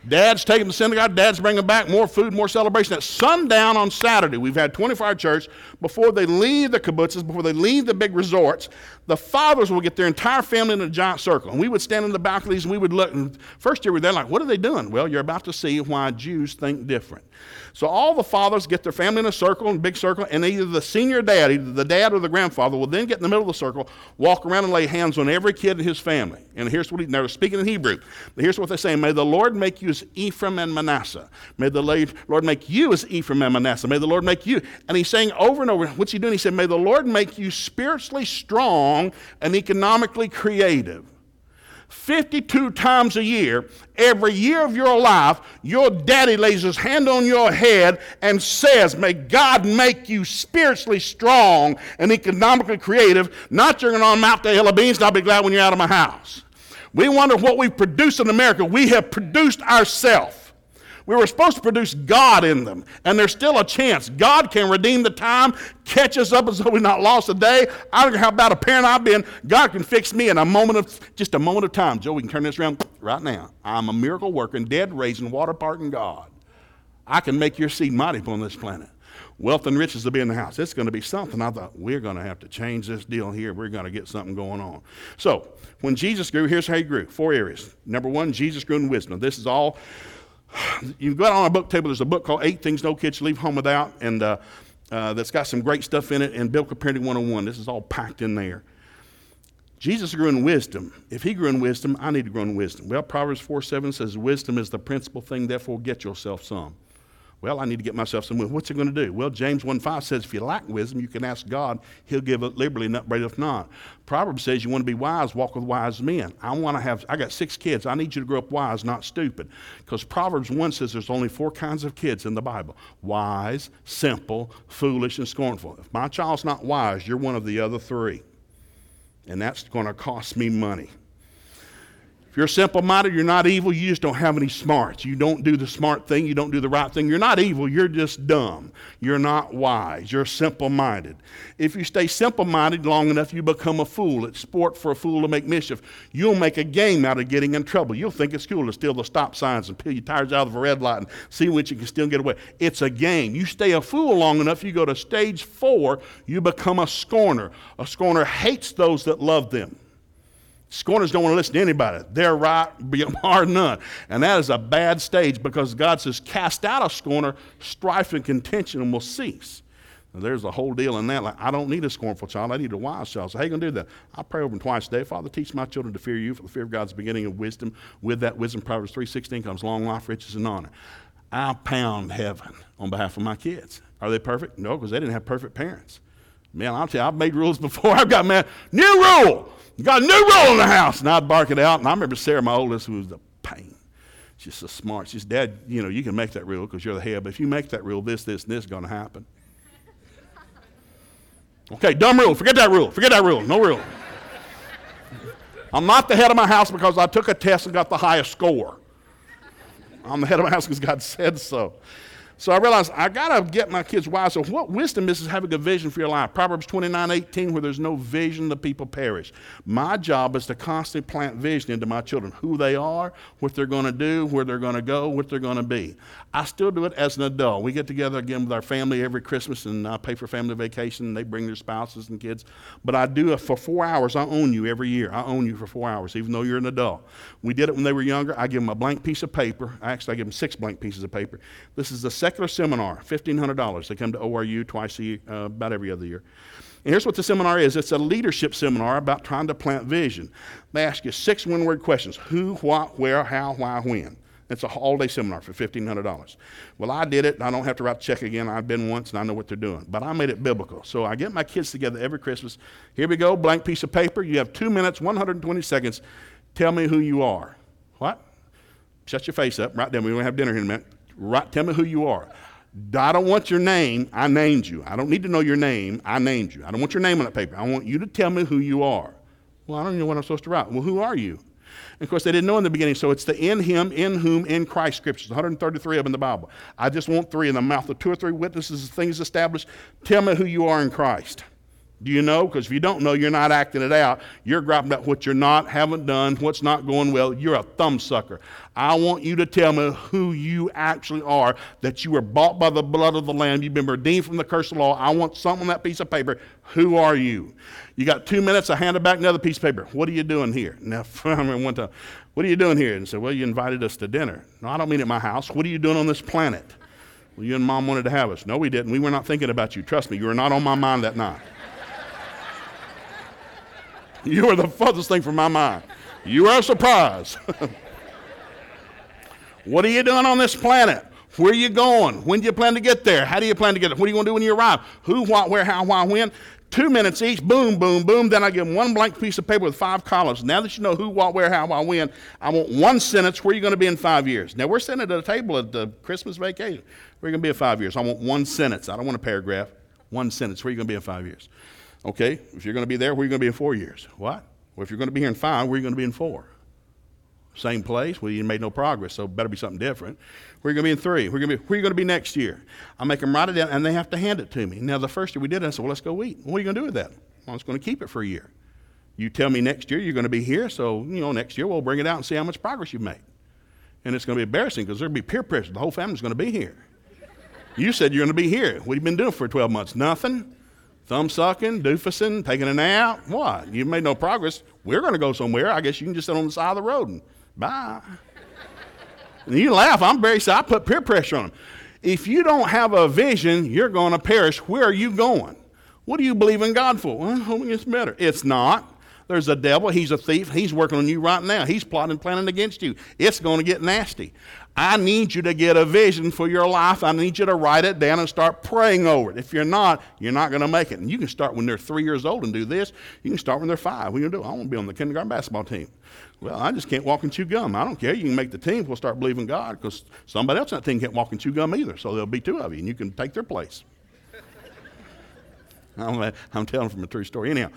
Dad's taking the synagogue. Dad's bringing back more food, more celebration. At sundown on Saturday, we've had 24 hour church. Before they leave the kibbutzes, before they leave the big resorts, the fathers will get their entire family in a giant circle. And we would stand in the balconies and we would look. And first year we were there like, what are they doing? Well, you're about to see why Jews think different. So all the fathers get their family in a circle, in a big circle, and either the senior dad, either the dad or the grandfather, will then get in the middle of the circle, walk around and lay hands on every kid in his family. And here's what he, they're speaking in Hebrew. Here's what they say: May the Lord make you as Ephraim and Manasseh. May the Lord make you as Ephraim and Manasseh. May the Lord make you. And he's saying over and over, what's he doing? He said, May the Lord make you spiritually strong and economically creative. 52 times a year, every year of your life, your daddy lays his hand on your head and says, May God make you spiritually strong and economically creative, not you're going to mount the hill beans, and I'll be glad when you're out of my house. We wonder what we've produced in America. We have produced ourselves. We were supposed to produce God in them, and there's still a chance. God can redeem the time, catch us up as though we've not lost a day. I don't care how bad a parent I've been. God can fix me in a moment of just a moment of time. Joe, we can turn this around right now. I'm a miracle working, dead raising, water parting God. I can make your seed mighty upon this planet. Wealth and riches will be in the house. It's going to be something. I thought, we're going to have to change this deal here. We're going to get something going on. So, when Jesus grew, here's how he grew. Four areas. Number one, Jesus grew in wisdom. This is all you go out on a book table, there's a book called Eight Things No Kids Should Leave Home Without, and uh, uh, that's got some great stuff in it, and Biblical Parenting 101. This is all packed in there. Jesus grew in wisdom. If he grew in wisdom, I need to grow in wisdom. Well, Proverbs 4 7 says, Wisdom is the principal thing, therefore get yourself some. Well, I need to get myself some wisdom. What's he going to do? Well, James 1 5 says, if you lack wisdom, you can ask God. He'll give it liberally, not if not. Proverbs says, you want to be wise, walk with wise men. I want to have, I got six kids. I need you to grow up wise, not stupid. Because Proverbs 1 says there's only four kinds of kids in the Bible wise, simple, foolish, and scornful. If my child's not wise, you're one of the other three. And that's going to cost me money. If you're simple minded, you're not evil, you just don't have any smarts. You don't do the smart thing, you don't do the right thing. You're not evil, you're just dumb. You're not wise, you're simple minded. If you stay simple minded long enough, you become a fool. It's sport for a fool to make mischief. You'll make a game out of getting in trouble. You'll think it's cool to steal the stop signs and peel your tires out of a red light and see which you can still get away. It's a game. You stay a fool long enough, you go to stage four, you become a scorner. A scorner hates those that love them. Scorners don't want to listen to anybody. They're right, bar none. And that is a bad stage because God says, cast out a scorner, strife and contention will cease. Now, there's a whole deal in that. Like, I don't need a scornful child. I need a wise child. So how are you going to do that? I pray over them twice a day. Father, teach my children to fear you, for the fear of God's beginning of wisdom. With that wisdom, Proverbs 3.16 comes long life, riches, and honor. I pound heaven on behalf of my kids. Are they perfect? No, because they didn't have perfect parents. Man, I'll tell you, I've made rules before. I've got, man, new rule. Got a new rule in the house. And I'd bark it out. And I remember Sarah, my oldest, who was the pain. She's so smart. She's, Dad, you know, you can make that rule because you're the head. But if you make that rule, this, this, and this is going to happen. Okay, dumb rule. Forget that rule. Forget that rule. No rule. I'm not the head of my house because I took a test and got the highest score. I'm the head of my house because God said so. So I realized I got to get my kids wise. So what wisdom is is having a vision for your life. Proverbs 29, 18, where there's no vision, the people perish. My job is to constantly plant vision into my children, who they are, what they're going to do, where they're going to go, what they're going to be. I still do it as an adult. We get together again with our family every Christmas, and I pay for family vacation. and They bring their spouses and kids. But I do it for four hours. I own you every year. I own you for four hours, even though you're an adult. We did it when they were younger. I give them a blank piece of paper. Actually, I give them six blank pieces of paper. This is the second secular seminar, $1,500. They come to ORU twice a year, uh, about every other year. And here's what the seminar is it's a leadership seminar about trying to plant vision. They ask you six one word questions who, what, where, how, why, when. It's a all day seminar for $1,500. Well, I did it. I don't have to write the check again. I've been once and I know what they're doing. But I made it biblical. So I get my kids together every Christmas. Here we go, blank piece of paper. You have two minutes, 120 seconds. Tell me who you are. What? Shut your face up. Right then. We're going to have dinner here in a minute. Right, tell me who you are. I don't want your name. I named you. I don't need to know your name. I named you. I don't want your name on that paper. I want you to tell me who you are. Well, I don't know what I'm supposed to write. Well, who are you? And of course, they didn't know in the beginning, so it's the in him, in whom, in Christ scriptures, 133 of them in the Bible. I just want three in the mouth of two or three witnesses, things established. Tell me who you are in Christ. Do you know? Because if you don't know, you're not acting it out. You're grabbing at what you're not, haven't done, what's not going well. You're a thumbsucker. I want you to tell me who you actually are, that you were bought by the blood of the Lamb. You've been redeemed from the curse of law. I want something on that piece of paper. Who are you? You got two minutes. I handed back another piece of paper. What are you doing here? Now, I one time, what are you doing here? And said, well, you invited us to dinner. No, I don't mean at my house. What are you doing on this planet? Well, you and mom wanted to have us. No, we didn't. We were not thinking about you. Trust me, you were not on my mind that night. You are the furthest thing from my mind. You are a surprise. what are you doing on this planet? Where are you going? When do you plan to get there? How do you plan to get there? What are you going to do when you arrive? Who, what, where, how, why, when? Two minutes each, boom, boom, boom. Then I give them one blank piece of paper with five columns. Now that you know who, what, where, how, why, when, I want one sentence. Where are you going to be in five years? Now we're sitting at a table at the Christmas vacation. Where are you going to be in five years? I want one sentence. I don't want a paragraph. One sentence. Where are you going to be in five years? Okay, if you're going to be there, where are you going to be in four years? What? Well, if you're going to be here in five, where are you going to be in four? Same place. Well, you made no progress, so better be something different. Where are you going to be in three? Where are you going to be, where are you going to be next year? I make them write it down, and they have to hand it to me. Now, the first year we did it, I said, well, let's go eat. What are you going to do with that? Well, I was going to keep it for a year. You tell me next year you're going to be here, so, you know, next year we'll bring it out and see how much progress you've made. And it's going to be embarrassing because there'll be peer pressure. The whole family's going to be here. You said you're going to be here. What have you been doing for 12 months? Nothing thumb sucking, doofusing, taking a nap. What? You've made no progress. We're going to go somewhere. I guess you can just sit on the side of the road and bye. and you laugh. I'm very sorry. I put peer pressure on them. If you don't have a vision, you're going to perish. Where are you going? What do you believe in God for? Well, hoping it's better. It's not. There's a devil. He's a thief. He's working on you right now. He's plotting planning against you. It's going to get nasty. I need you to get a vision for your life. I need you to write it down and start praying over it. If you're not, you're not going to make it. And you can start when they're three years old and do this. You can start when they're five. What are you going to do? I want to be on the kindergarten basketball team. Well, I just can't walk and chew gum. I don't care. You can make the team. We'll start believing God because somebody else on that team can't walk and chew gum either. So there'll be two of you, and you can take their place. I'm, uh, I'm telling from a true story. Anyhow.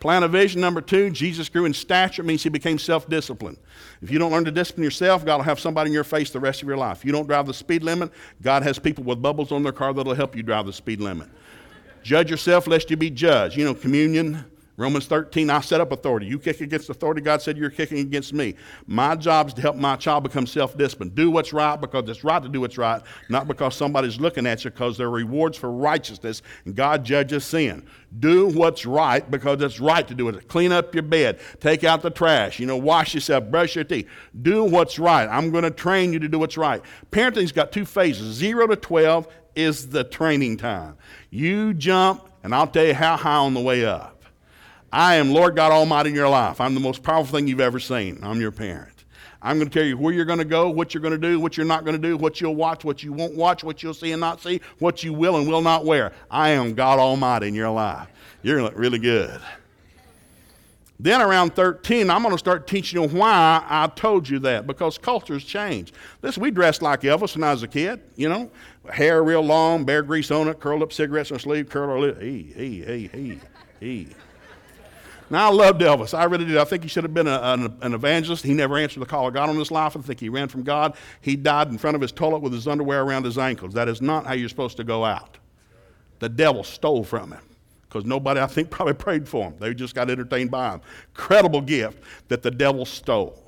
Plan of vision number two, Jesus grew in stature means he became self disciplined. If you don't learn to discipline yourself, God will have somebody in your face the rest of your life. You don't drive the speed limit, God has people with bubbles on their car that'll help you drive the speed limit. Judge yourself lest you be judged. You know, communion, Romans 13, I set up authority. You kick against authority, God said you're kicking against me. My job is to help my child become self disciplined. Do what's right because it's right to do what's right, not because somebody's looking at you because there are rewards for righteousness and God judges sin. Do what's right because it's right to do it. Clean up your bed, take out the trash, you know, wash yourself, brush your teeth. Do what's right. I'm going to train you to do what's right. Parenting's got two phases 0 to 12 is the training time. You jump, and I'll tell you how high on the way up. I am Lord God Almighty in your life. I'm the most powerful thing you've ever seen. I'm your parent. I'm going to tell you where you're going to go, what you're going to do, what you're not going to do, what you'll watch, what you won't watch, what you'll see and not see, what you will and will not wear. I am God Almighty in your life. You're going to look really good. Then around 13, I'm going to start teaching you why I told you that because cultures change. Listen, we dressed like Elvis when I was a kid, you know, hair real long, bear grease on it, curled up cigarettes on the sleeve, curled our lip. Hey, hey, hey, hey, hey. Now, I loved Elvis. I really did. I think he should have been a, an, an, evangelist. He never answered the call of God on his life. I think he ran from God. He died in front of his toilet with his underwear around his ankles. That is not how you're supposed to go out. The devil stole from him because nobody, I think, probably prayed for him. They just got entertained by him. Credible gift that the devil stole.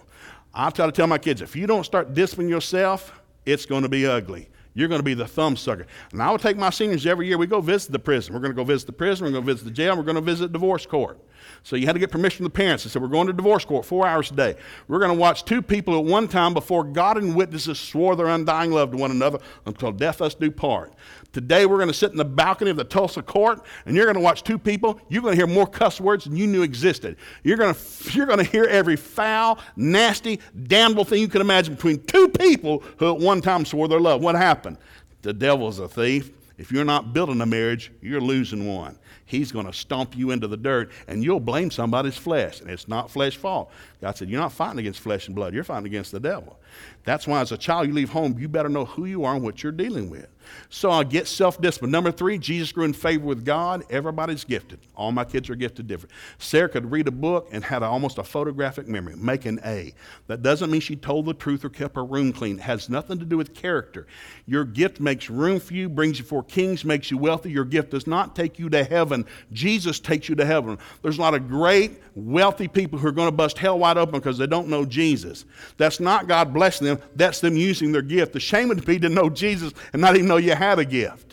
I try to tell my kids if you don't start disciplining yourself, it's going to be ugly. You're going to be the thumb sucker. And I will take my seniors every year. We go visit the prison. We're going to go visit the prison. We're going to visit the jail. We're going to visit divorce court. So you had to get permission from the parents. They said, We're going to divorce court four hours a day. We're going to watch two people at one time before God and witnesses swore their undying love to one another until death us do part. Today we're going to sit in the balcony of the Tulsa court and you're going to watch two people. You're going to hear more cuss words than you knew existed. You're going to, you're going to hear every foul, nasty, damnable thing you can imagine between two people who at one time swore their love. What happened? The devil's a thief. If you're not building a marriage, you're losing one he's going to stomp you into the dirt and you'll blame somebody's flesh. And it's not flesh fault. God said, You're not fighting against flesh and blood, you're fighting against the devil. That's why, as a child, you leave home, you better know who you are and what you're dealing with. So I get self discipline. Number three, Jesus grew in favor with God. Everybody's gifted. All my kids are gifted different. Sarah could read a book and had a, almost a photographic memory, make an A. That doesn't mean she told the truth or kept her room clean. It has nothing to do with character. Your gift makes room for you, brings you before kings, makes you wealthy. Your gift does not take you to heaven. Jesus takes you to heaven. There's a lot of great, wealthy people who are going to bust hell wide open because they don't know Jesus. That's not God blessing them, that's them using their gift. The shame would be to know Jesus and not even know you had a gift.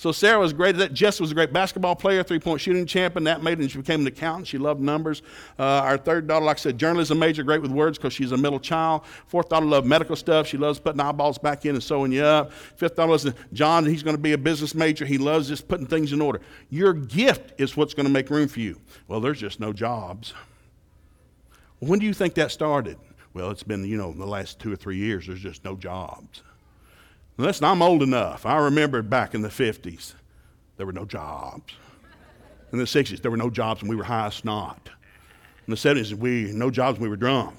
So Sarah was great at that. Jess was a great basketball player, three-point shooting champion. That made her, and she became an accountant. She loved numbers. Uh, our third daughter, like I said, journalism major, great with words because she's a middle child. Fourth daughter loved medical stuff. She loves putting eyeballs back in and sewing you up. Fifth daughter was John. He's going to be a business major. He loves just putting things in order. Your gift is what's going to make room for you. Well, there's just no jobs. When do you think that started? Well, it's been, you know, the last two or three years, there's just no jobs. Listen, I'm old enough. I remember back in the 50s, there were no jobs. In the 60s, there were no jobs and we were high as snot. In the 70s, we no jobs and we were drunk.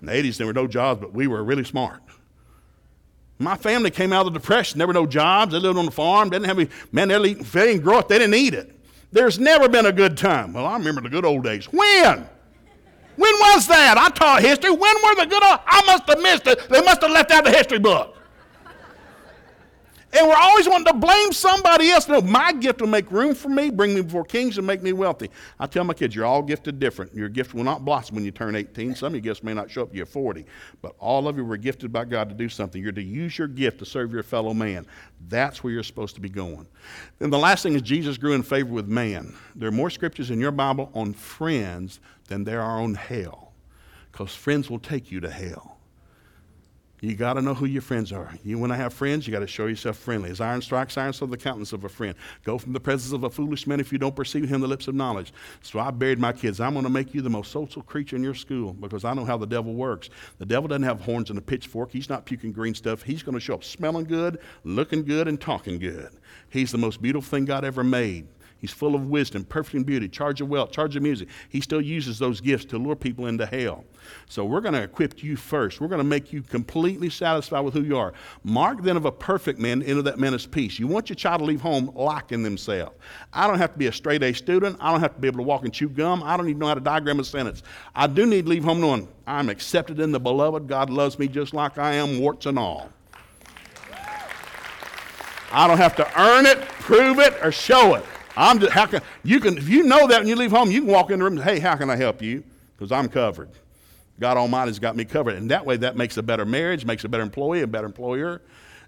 In the 80s, there were no jobs, but we were really smart. My family came out of the Depression. There were no jobs. They lived on the farm. They didn't have any, man, they didn't, grow up. They didn't eat it. There's never been a good time. Well, I remember the good old days. When? When was that? I taught history. When were the good old? I must have missed it. They must have left out the history book. And we're always wanting to blame somebody else. No, my gift will make room for me, bring me before kings, and make me wealthy. I tell my kids, you're all gifted different. Your gift will not blossom when you turn 18. Some of your gifts may not show up you're 40. But all of you were gifted by God to do something. You're to use your gift to serve your fellow man. That's where you're supposed to be going. Then the last thing is Jesus grew in favor with man. There are more scriptures in your Bible on friends than there are on hell. Because friends will take you to hell. You got to know who your friends are. You want to have friends, you got to show yourself friendly. As iron strikes iron, so the countenance of a friend. Go from the presence of a foolish man if you don't perceive him the lips of knowledge. So I buried my kids. I'm going to make you the most social creature in your school because I know how the devil works. The devil doesn't have horns and a pitchfork. He's not puking green stuff. He's going to show up smelling good, looking good, and talking good. He's the most beautiful thing God ever made. He's full of wisdom, perfect in beauty, charge of wealth, charge of music. He still uses those gifts to lure people into hell. So we're going to equip you first. We're going to make you completely satisfied with who you are. Mark then of a perfect man into that man of peace. You want your child to leave home locking themselves. I don't have to be a straight A student. I don't have to be able to walk and chew gum. I don't even know how to diagram a sentence. I do need to leave home knowing I'm accepted in the beloved. God loves me just like I am, warts and all. I don't have to earn it, prove it, or show it. I'm just, how can, you can, if you know that when you leave home, you can walk in the room and say, hey, how can I help you? Because I'm covered. God Almighty's got me covered. And that way, that makes a better marriage, makes a better employee, a better employer.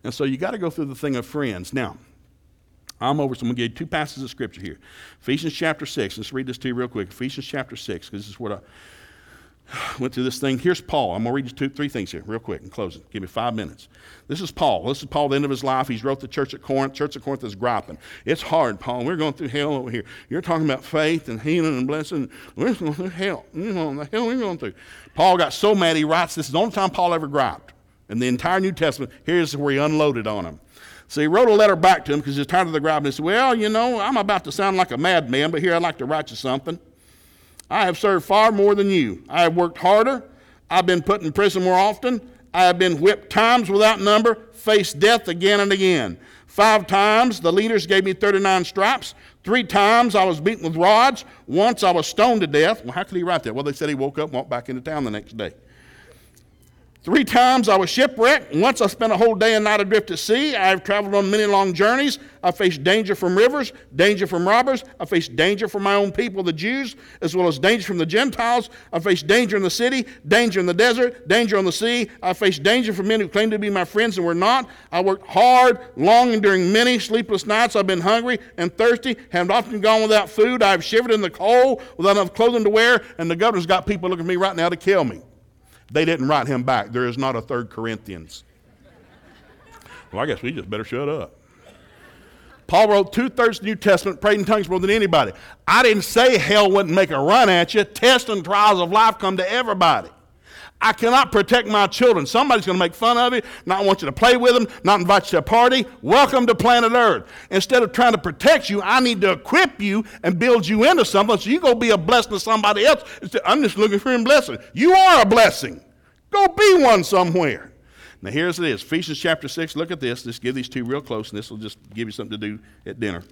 And so you got to go through the thing of friends. Now, I'm over, so I'm going to give you two passages of scripture here. Ephesians chapter 6. Let's read this to you real quick. Ephesians chapter 6, because this is what I went through this thing. Here's Paul. I'm going to read you two, three things here, real quick, in closing. Give me five minutes. This is Paul. This is Paul, the end of his life. He's wrote the church at Corinth. Church at Corinth is griping. It's hard, Paul. We're going through hell over here. You're talking about faith and healing and blessing. We're going through hell. You know, the hell we're going through. Paul got so mad he writes this is the only time Paul ever griped. In the entire New Testament, here's where he unloaded on him. So he wrote a letter back to him because he's tired of the griping. He said, Well, you know, I'm about to sound like a madman, but here I'd like to write you something. I have served far more than you. I have worked harder. I've been put in prison more often. I have been whipped times without number, faced death again and again. Five times the leaders gave me 39 stripes. Three times I was beaten with rods. Once I was stoned to death. Well, how could he write that? Well, they said he woke up and walked back into town the next day. Three times I was shipwrecked. Once I spent a whole day and night adrift at sea. I have traveled on many long journeys. I faced danger from rivers, danger from robbers. I faced danger from my own people, the Jews, as well as danger from the Gentiles. I faced danger in the city, danger in the desert, danger on the sea. I faced danger from men who claimed to be my friends and were not. I worked hard, long, and during many sleepless nights. I've been hungry and thirsty, have often gone without food. I have shivered in the cold without enough clothing to wear, and the governor's got people looking at me right now to kill me. They didn't write him back. There is not a third Corinthians. Well, I guess we just better shut up. Paul wrote two thirds of the New Testament, prayed in tongues more than anybody. I didn't say hell wouldn't make a run at you. Tests and trials of life come to everybody. I cannot protect my children. Somebody's going to make fun of you, not want you to play with them, not invite you to a party. Welcome to planet Earth. Instead of trying to protect you, I need to equip you and build you into something so you go be a blessing to somebody else. I'm just looking for a blessing. You are a blessing. Go be one somewhere. Now here's it is. Ephesians chapter 6. Look at this. Let's give these two real close, and this will just give you something to do at dinner.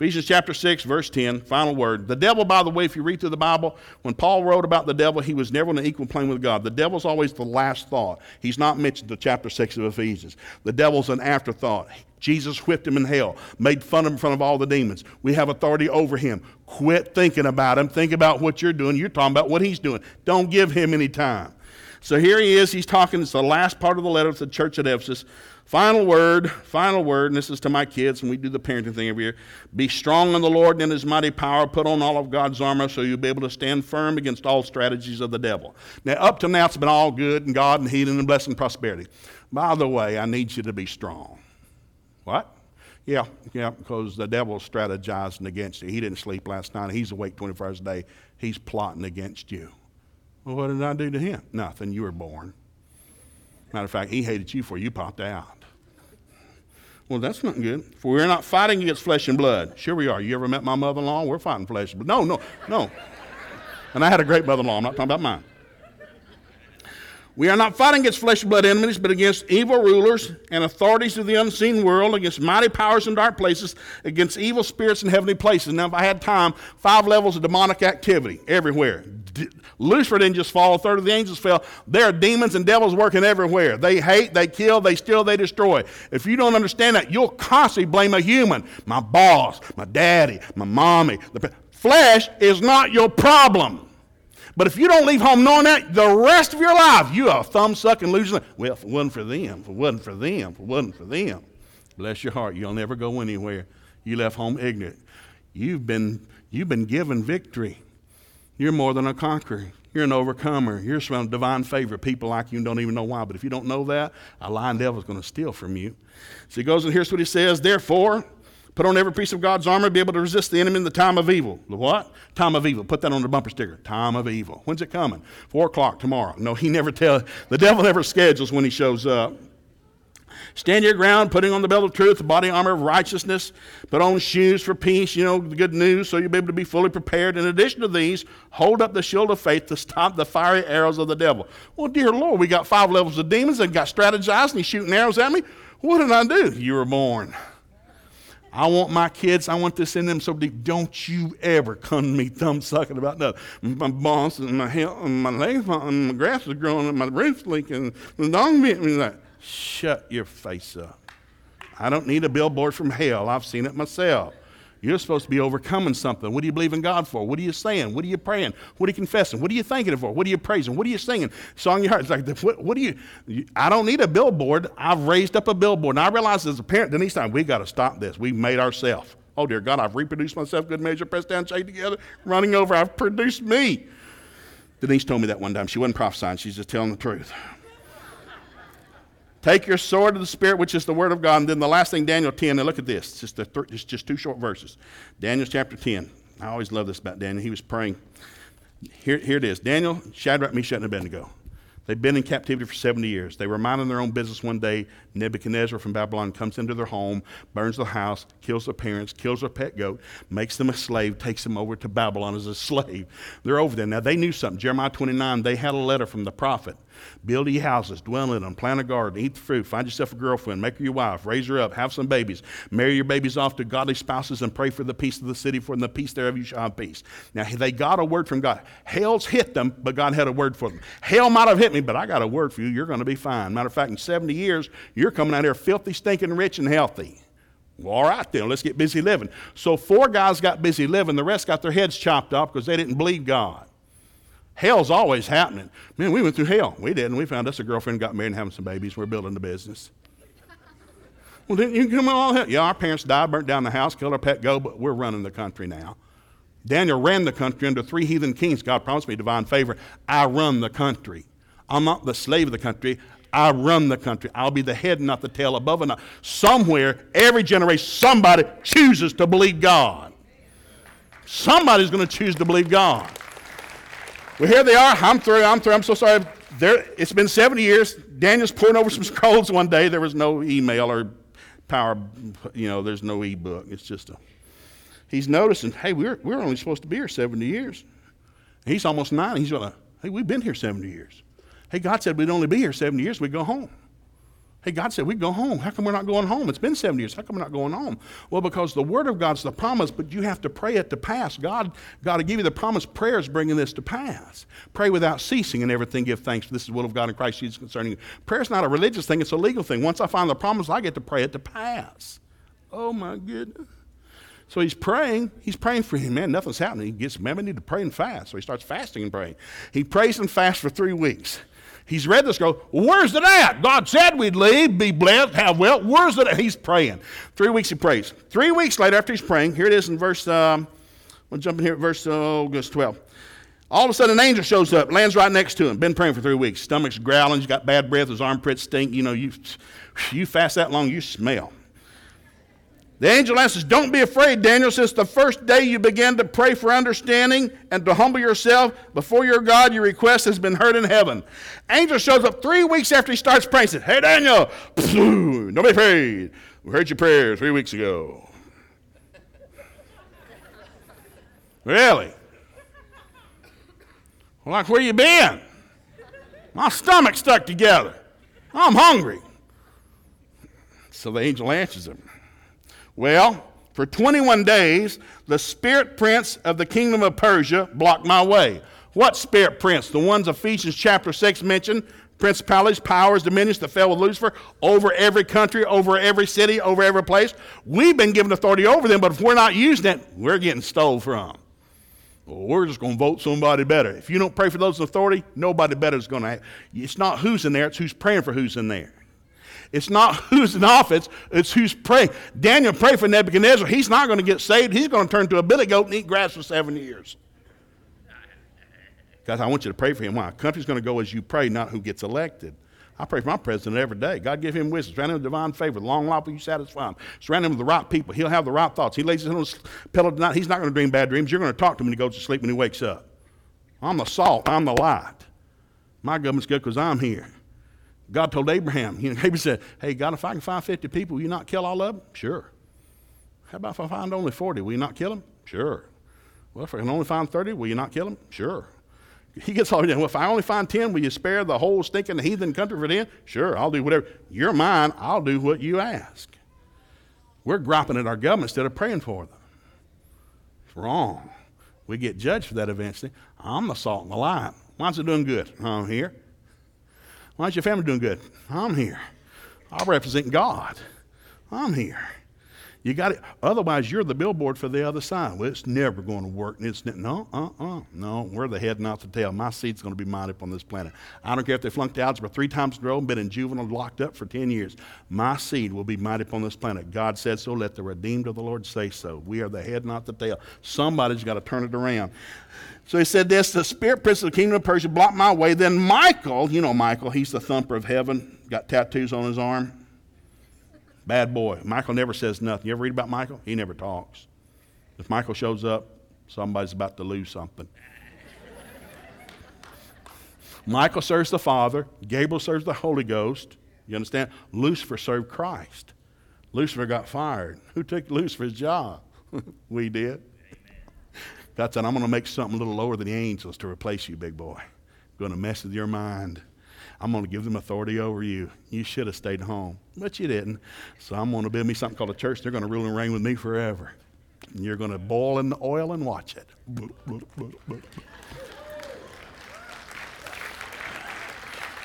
Ephesians chapter 6, verse 10, final word. The devil, by the way, if you read through the Bible, when Paul wrote about the devil, he was never on an equal plane with God. The devil's always the last thought. He's not mentioned in chapter 6 of Ephesians. The devil's an afterthought. Jesus whipped him in hell, made fun of him in front of all the demons. We have authority over him. Quit thinking about him. Think about what you're doing. You're talking about what he's doing. Don't give him any time. So here he is. He's talking. It's the last part of the letter to the church at Ephesus. Final word, final word, and this is to my kids, and we do the parenting thing every year. Be strong in the Lord and in his mighty power. Put on all of God's armor so you'll be able to stand firm against all strategies of the devil. Now, up to now, it's been all good and God and healing and blessing and prosperity. By the way, I need you to be strong. What? Yeah, yeah, because the devil's strategizing against you. He didn't sleep last night. He's awake 24 hours a day. He's plotting against you. Well, what did I do to him? Nothing. You were born. Matter of fact, he hated you before you popped out. Well, that's not good. For we're not fighting against flesh and blood. Sure, we are. You ever met my mother in law? We're fighting flesh and blood. No, no, no. And I had a great mother in law. I'm not talking about mine. We are not fighting against flesh and blood enemies, but against evil rulers and authorities of the unseen world, against mighty powers in dark places, against evil spirits in heavenly places. Now, if I had time, five levels of demonic activity everywhere. D- Lucifer didn't just fall, a third of the angels fell. There are demons and devils working everywhere. They hate, they kill, they steal, they destroy. If you don't understand that, you'll constantly blame a human my boss, my daddy, my mommy. The flesh is not your problem. But if you don't leave home knowing that, the rest of your life, you are thumb sucking, losing. Well, if it wasn't for them, if it wasn't for them, if it wasn't for them, bless your heart, you'll never go anywhere. You left home ignorant. You've been, you've been given victory. You're more than a conqueror. You're an overcomer. You're surrounded divine favor. People like you don't even know why. But if you don't know that, a lying devil is going to steal from you. So he goes and here's what he says. Therefore, Put on every piece of God's armor, be able to resist the enemy in the time of evil. The what? Time of evil. Put that on the bumper sticker. Time of evil. When's it coming? Four o'clock tomorrow. No, he never tells. The devil never schedules when he shows up. Stand your ground, putting on the belt of truth, the body armor of righteousness, put on shoes for peace, you know, the good news, so you'll be able to be fully prepared. In addition to these, hold up the shield of faith to stop the fiery arrows of the devil. Well, dear Lord, we got five levels of demons and got strategized and he's shooting arrows at me. What did I do? You were born. I want my kids, I want this in them so deep. Don't you ever come to me thumb sucking about nothing. My boss and my health and my legs and my grass is growing and my roof's leaking. The dog bit me like, shut your face up. I don't need a billboard from hell. I've seen it myself. You're supposed to be overcoming something. What do you believe in God for? What are you saying? What are you praying? What are you confessing? What are you thanking for? What are you praising? What are you singing? Song your heart. It's like, what, what do you, I don't need a billboard. I've raised up a billboard. And I realized as a parent, Denise, time, we got to stop this. We've made ourselves. Oh, dear God, I've reproduced myself, good measure, pressed down, shaken together, running over. I've produced me. Denise told me that one time. She wasn't prophesying, she's just telling the truth. Take your sword of the Spirit, which is the Word of God. And then the last thing, Daniel 10. Now look at this. It's just, th- it's just two short verses. Daniel chapter 10. I always love this about Daniel. He was praying. Here, here it is Daniel, Shadrach, Meshach, and Abednego. They've been in captivity for 70 years. They were minding their own business one day. Nebuchadnezzar from Babylon comes into their home, burns the house, kills their parents, kills their pet goat, makes them a slave, takes them over to Babylon as a slave. They're over there. Now, they knew something. Jeremiah 29, they had a letter from the prophet Build ye houses, dwell in them, plant a garden, eat the fruit, find yourself a girlfriend, make her your wife, raise her up, have some babies, marry your babies off to godly spouses, and pray for the peace of the city, for in the peace thereof you shall have peace. Now, they got a word from God. Hell's hit them, but God had a word for them. Hell might have hit me, but I got a word for you. You're going to be fine. Matter of fact, in 70 years, you're coming out here filthy, stinking, rich, and healthy. All right, then, let's get busy living. So, four guys got busy living. The rest got their heads chopped off because they didn't believe God. Hell's always happening. Man, we went through hell. We didn't. We found us a girlfriend, got married, and having some babies. We're building the business. Well, didn't you come all hell? Yeah, our parents died, burnt down the house, killed our pet go, but we're running the country now. Daniel ran the country under three heathen kings. God promised me divine favor. I run the country. I'm not the slave of the country. I run the country. I'll be the head, not the tail, above and not. Somewhere, every generation, somebody chooses to believe God. Somebody's going to choose to believe God. Well, here they are. I'm through. I'm through. I'm so sorry. There, it's been 70 years. Daniel's poring over some scrolls one day. There was no email or power, you know, there's no e-book. It's just a. He's noticing, hey, we're, we're only supposed to be here 70 years. He's almost 90. He's like, hey, we've been here 70 years. Hey, God said we'd only be here 70 years. We'd go home. Hey, God said, we go home. How come we're not going home? It's been 70 years. How come we're not going home? Well, because the Word of God's the promise, but you have to pray it to pass. God got to give you the promise. Prayer is bringing this to pass. Pray without ceasing and everything give thanks. This is the will of God in Christ Jesus concerning you. Prayer is not a religious thing, it's a legal thing. Once I find the promise, I get to pray it to pass. Oh, my goodness. So he's praying. He's praying for him. Man, nothing's happening. He gets, man, I need to pray and fast. So he starts fasting and praying. He prays and fasts for three weeks. He's read this, go, where's it at? God said we'd leave, be blessed, have wealth. Where's it at? He's praying. Three weeks he prays. Three weeks later, after he's praying, here it is in verse, um, we'll jump in here at verse, verse 12. All of a sudden, an angel shows up, lands right next to him. Been praying for three weeks. Stomach's growling, he's got bad breath, his armpits stink. You know, you, you fast that long, you smell. The angel answers, Don't be afraid, Daniel. Since the first day you began to pray for understanding and to humble yourself before your God, your request has been heard in heaven. Angel shows up three weeks after he starts praying. Says, Hey, Daniel, don't be afraid. We heard your prayer three weeks ago. really? Like, where you been? My stomach stuck together. I'm hungry. So the angel answers him. Well, for 21 days, the spirit prince of the kingdom of Persia blocked my way. What spirit prince? The ones Ephesians chapter 6 mentioned principalities, powers, dominions that fell with Lucifer over every country, over every city, over every place. We've been given authority over them, but if we're not using it, we're getting stole from. Well, we're just going to vote somebody better. If you don't pray for those in authority, nobody better is going to. It's not who's in there, it's who's praying for who's in there. It's not who's in office, it's who's praying. Daniel prayed for Nebuchadnezzar. He's not going to get saved. He's going to turn to a billy goat and eat grass for seven years. Guys, I want you to pray for him. Why? Country's going to go as you pray, not who gets elected. I pray for my president every day. God give him wisdom. Surround him with divine favor. Long life will you satisfy him. Surround him with the right people. He'll have the right thoughts. He lays his head on his pillow tonight. He's not going to dream bad dreams. You're going to talk to him when he goes to sleep when he wakes up. I'm the salt. I'm the light. My government's good because I'm here. God told Abraham, you know, Abraham said, Hey, God, if I can find 50 people, will you not kill all of them? Sure. How about if I find only 40? Will you not kill them? Sure. Well, if I can only find 30, will you not kill them? Sure. He gets all, well, if I only find 10, will you spare the whole stinking heathen country for 10? Sure, I'll do whatever. You're mine, I'll do what you ask. We're griping at our government instead of praying for them. It's wrong. We get judged for that eventually. I'm the salt and the light. Why's it doing good? I'm here. Why's your family doing good? I'm here. I represent God. I'm here. You got it. Otherwise, you're the billboard for the other side. Well, it's never going to work. It's no, uh, uh, no. We're the head, not the tail. My seed's going to be mighty upon this planet. I don't care if they flunked algebra three times in a row and been in juvenile locked up for ten years. My seed will be mighty upon this planet. God said so. Let the redeemed of the Lord say so. We are the head, not the tail. Somebody's got to turn it around. So he said this: the spirit prince of the kingdom of Persia blocked my way. Then Michael, you know Michael, he's the thumper of heaven. Got tattoos on his arm. Bad boy. Michael never says nothing. You ever read about Michael? He never talks. If Michael shows up, somebody's about to lose something. Michael serves the Father, Gabriel serves the Holy Ghost. You understand? Lucifer served Christ. Lucifer got fired. Who took Lucifer's job? we did. God said, I'm going to make something a little lower than the angels to replace you, big boy. I'm going to mess with your mind. I'm going to give them authority over you. You should have stayed home, but you didn't. So I'm going to build me something called a church. They're going to rule and reign with me forever. And you're going to boil in the oil and watch it.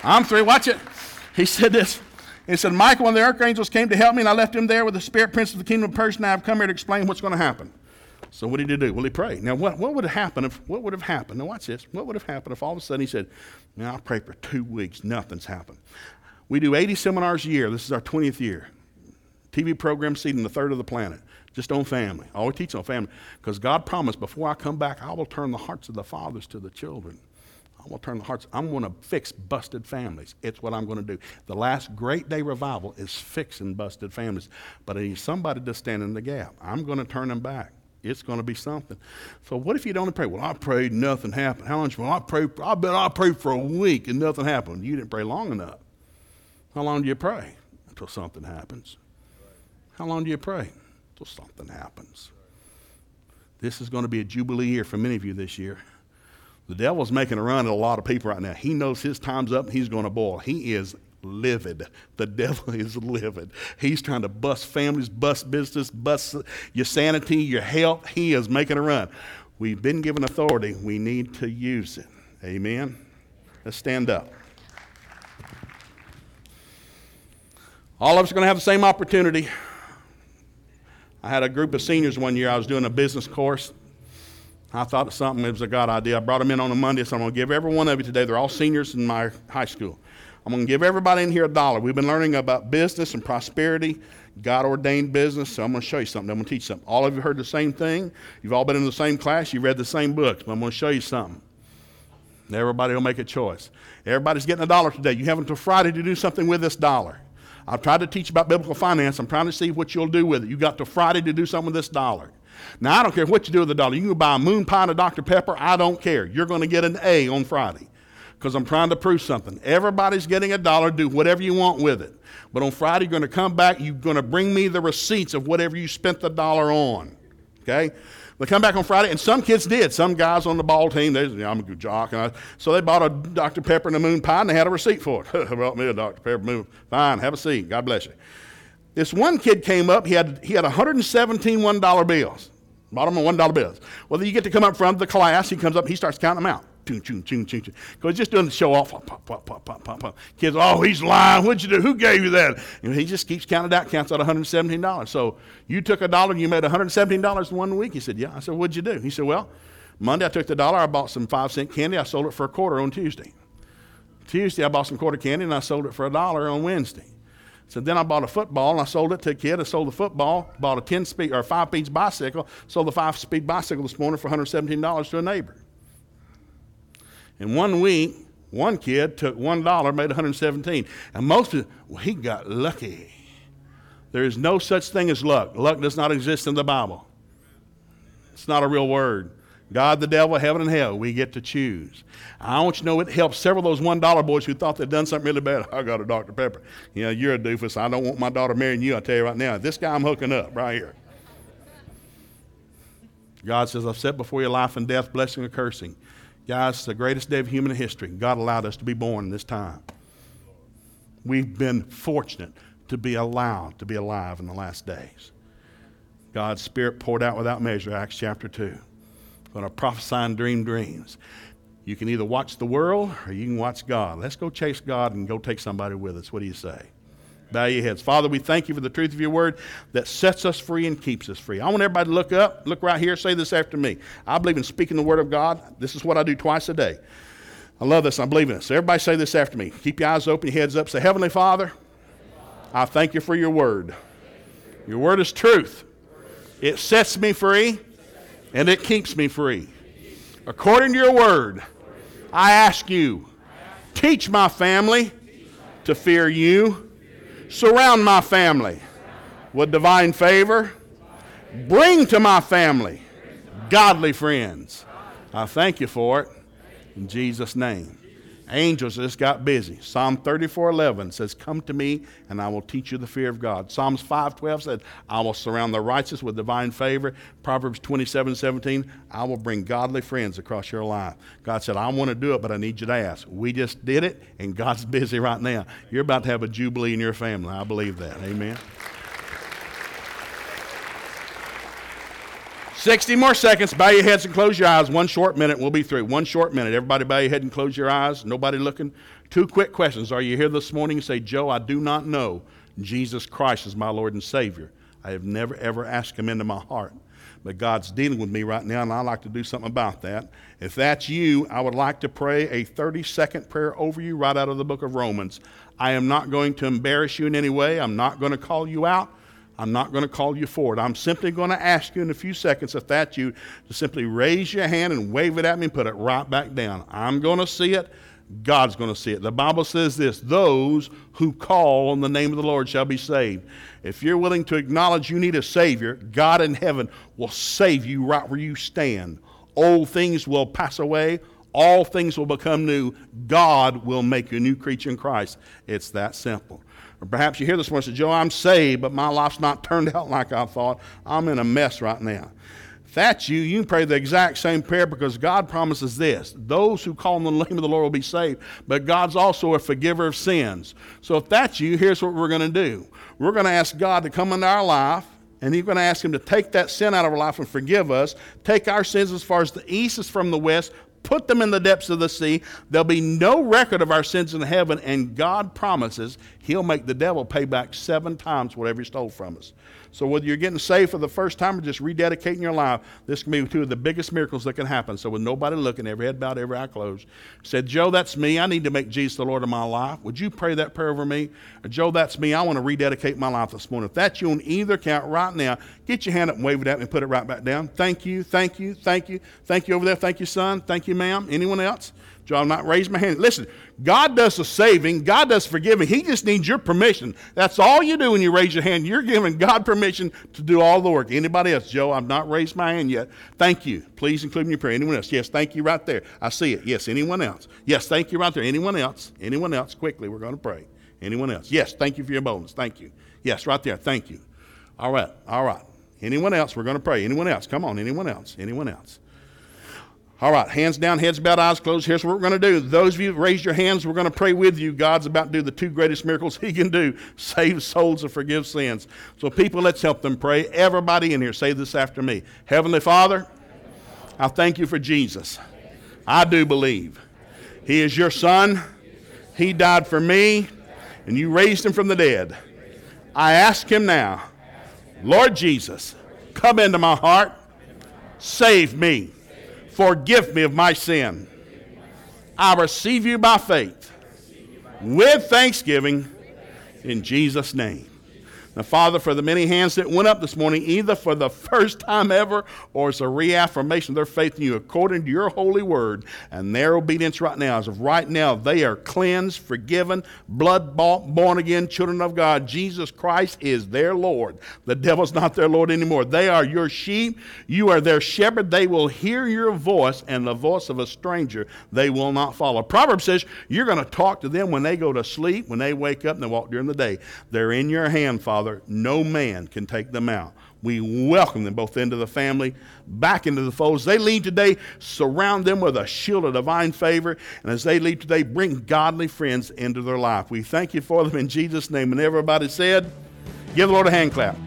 I'm three. Watch it. He said this. He said, Michael, when the archangels came to help me, and I left him there with the spirit prince of the kingdom of Persia, and I've come here to explain what's going to happen. So what did he do? Well, he prayed. Now, what, what would have happened if, what would have happened? Now, watch this. What would have happened if all of a sudden he said, now I prayed for two weeks, nothing's happened. We do 80 seminars a year. This is our 20th year. TV program seeding the third of the planet, just on family. I always teach on family because God promised before I come back, I will turn the hearts of the fathers to the children. I will turn the hearts. I'm going to fix busted families. It's what I'm going to do. The last great day revival is fixing busted families. But I need somebody to stand in the gap. I'm going to turn them back. It's going to be something. So what if you don't pray? Well, I prayed, nothing happened. How long? Well, I prayed. I bet I prayed for a week and nothing happened. You didn't pray long enough. How long do you pray? Until something happens. How long do you pray? Until something happens. This is going to be a jubilee year for many of you this year. The devil's making a run at a lot of people right now. He knows his time's up. He's going to boil. He is livid. The devil is livid. He's trying to bust families, bust business, bust your sanity, your health. He is making a run. We've been given authority. We need to use it. Amen. Let's stand up. All of us are going to have the same opportunity. I had a group of seniors one year. I was doing a business course. I thought something, it was a God idea. I brought them in on a Monday, so I'm going to give every one of you today. They're all seniors in my high school. I'm going to give everybody in here a dollar. We've been learning about business and prosperity, God ordained business. So I'm going to show you something. I'm going to teach something. All of you heard the same thing. You've all been in the same class. You read the same books. But I'm going to show you something. Everybody will make a choice. Everybody's getting a dollar today. You have until Friday to do something with this dollar. I've tried to teach about biblical finance. I'm trying to see what you'll do with it. You got till Friday to do something with this dollar. Now, I don't care what you do with the dollar. You can buy a moon pie and a Dr. Pepper. I don't care. You're going to get an A on Friday because I'm trying to prove something. Everybody's getting a dollar. Do whatever you want with it. But on Friday, you're going to come back. You're going to bring me the receipts of whatever you spent the dollar on. Okay? They come back on Friday, and some kids did. Some guys on the ball team, they, you know, I'm a good jock, and I, so they bought a Dr. Pepper and a moon pie, and they had a receipt for it. brought me a Dr. Pepper moon. Pie. Fine, have a seat. God bless you. This one kid came up. He had he had 117 one dollar bills. Bought them on one dollar bills. Well, you get to come up of the class. He comes up. He starts counting them out. Because just doing the show off. Pop, pop, pop, pop, pop, pop. Kids, oh, he's lying. What'd you do? Who gave you that? And he just keeps counting out, counts out $117. So you took a dollar and you made $117 in one week. He said, yeah. I said, what'd you do? He said, well, Monday I took the dollar. I bought some five cent candy. I sold it for a quarter on Tuesday. Tuesday I bought some quarter candy and I sold it for a dollar on Wednesday. So then I bought a football and I sold it to a kid. I sold the football, bought a 10 speed or 5 speed bicycle, sold the 5 speed bicycle this morning for $117 to a neighbor. In one week, one kid took one dollar, made 117. And most of well, he got lucky. There is no such thing as luck. Luck does not exist in the Bible. It's not a real word. God, the devil, heaven, and hell, we get to choose. I want you to know it helped several of those one dollar boys who thought they'd done something really bad. I got a Dr. Pepper. You know, you're a doofus. I don't want my daughter marrying you. I tell you right now, this guy I'm hooking up right here. God says, I've set before you life and death, blessing and cursing. Guys, the greatest day of human history. God allowed us to be born in this time. We've been fortunate to be allowed to be alive in the last days. God's Spirit poured out without measure, Acts chapter 2. I'm Going to prophesy and dream dreams. You can either watch the world or you can watch God. Let's go chase God and go take somebody with us. What do you say? Bow your heads. Father, we thank you for the truth of your word that sets us free and keeps us free. I want everybody to look up, look right here, say this after me. I believe in speaking the word of God. This is what I do twice a day. I love this. I believe in it. So everybody say this after me. Keep your eyes open, your heads up. Say, Heavenly Father, I thank you for your word. Your word is truth. It sets me free and it keeps me free. According to your word, I ask you, teach my family to fear you, surround my family with divine favor, bring to my family godly friends. I thank you for it in Jesus' name. Angels just got busy. Psalm 34:11 says, "Come to me, and I will teach you the fear of God." Psalms 5:12 said, "I will surround the righteous with divine favor." Proverbs 27:17, "I will bring godly friends across your life." God said, "I want to do it, but I need you to ask." We just did it, and God's busy right now. You're about to have a jubilee in your family. I believe that. Amen. 60 more seconds. Bow your heads and close your eyes. One short minute. We'll be through. One short minute. Everybody bow your head and close your eyes. Nobody looking. Two quick questions. Are you here this morning say, Joe, I do not know Jesus Christ is my Lord and Savior. I have never, ever asked him into my heart. But God's dealing with me right now, and I'd like to do something about that. If that's you, I would like to pray a 30 second prayer over you right out of the book of Romans. I am not going to embarrass you in any way. I'm not going to call you out. I'm not going to call you forward. I'm simply going to ask you in a few seconds, if that's you, to simply raise your hand and wave it at me and put it right back down. I'm going to see it. God's going to see it. The Bible says this those who call on the name of the Lord shall be saved. If you're willing to acknowledge you need a Savior, God in heaven will save you right where you stand. Old things will pass away, all things will become new. God will make you a new creature in Christ. It's that simple. Or perhaps you hear this one and say, Joe, I'm saved, but my life's not turned out like I thought. I'm in a mess right now. If that's you, you can pray the exact same prayer because God promises this those who call on the name of the Lord will be saved, but God's also a forgiver of sins. So if that's you, here's what we're going to do we're going to ask God to come into our life. And you're going to ask him to take that sin out of our life and forgive us, take our sins as far as the east is from the west, put them in the depths of the sea. There'll be no record of our sins in heaven, and God promises He'll make the devil pay back seven times whatever he stole from us. So whether you're getting saved for the first time or just rededicating your life, this can be two of the biggest miracles that can happen. So with nobody looking, every head bowed, every eye closed, said, Joe, that's me. I need to make Jesus the Lord of my life. Would you pray that prayer over me? Or, Joe, that's me. I want to rededicate my life this morning. If that's you on either count right now, get your hand up and wave it at me and put it right back down. Thank you, thank you, thank you, thank you over there. Thank you, son. Thank you, ma'am. Anyone else? Joe, I'm not raising my hand. Listen, God does the saving, God does forgiving. He just needs your permission. That's all you do when you raise your hand. You're giving God permission to do all the work. Anybody else? Joe, I've not raised my hand yet. Thank you. Please include me in your prayer. Anyone else? Yes, thank you right there. I see it. Yes, anyone else? Yes, thank you right there. Anyone else? Anyone else? Quickly, we're going to pray. Anyone else? Yes, thank you for your boldness. Thank you. Yes, right there. Thank you. All right. All right. Anyone else? We're going to pray. Anyone else? Come on. Anyone else? Anyone else? All right, hands down, heads bowed, eyes closed. Here's what we're going to do. Those of you that raised your hands, we're going to pray with you. God's about to do the two greatest miracles He can do save souls and forgive sins. So, people, let's help them pray. Everybody in here, say this after me Heavenly Father, I thank you for Jesus. I do believe He is your Son, He died for me, and you raised Him from the dead. I ask Him now, Lord Jesus, come into my heart, save me. Forgive me of my sin. I receive you by faith with thanksgiving in Jesus' name. Now, Father, for the many hands that went up this morning, either for the first time ever or as a reaffirmation of their faith in you according to your holy word and their obedience right now, as of right now, they are cleansed, forgiven, blood bought, born again children of God. Jesus Christ is their Lord. The devil's not their Lord anymore. They are your sheep. You are their shepherd. They will hear your voice, and the voice of a stranger they will not follow. Proverbs says you're going to talk to them when they go to sleep, when they wake up, and they walk during the day. They're in your hand, Father. Father, no man can take them out. We welcome them both into the family, back into the fold. As they leave today, surround them with a shield of divine favor. And as they leave today, bring godly friends into their life. We thank you for them in Jesus' name. And everybody said, give the Lord a hand clap.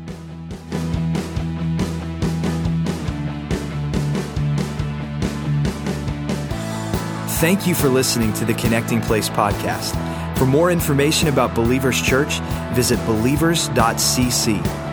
Thank you for listening to the Connecting Place podcast. For more information about Believers Church, visit believers.cc.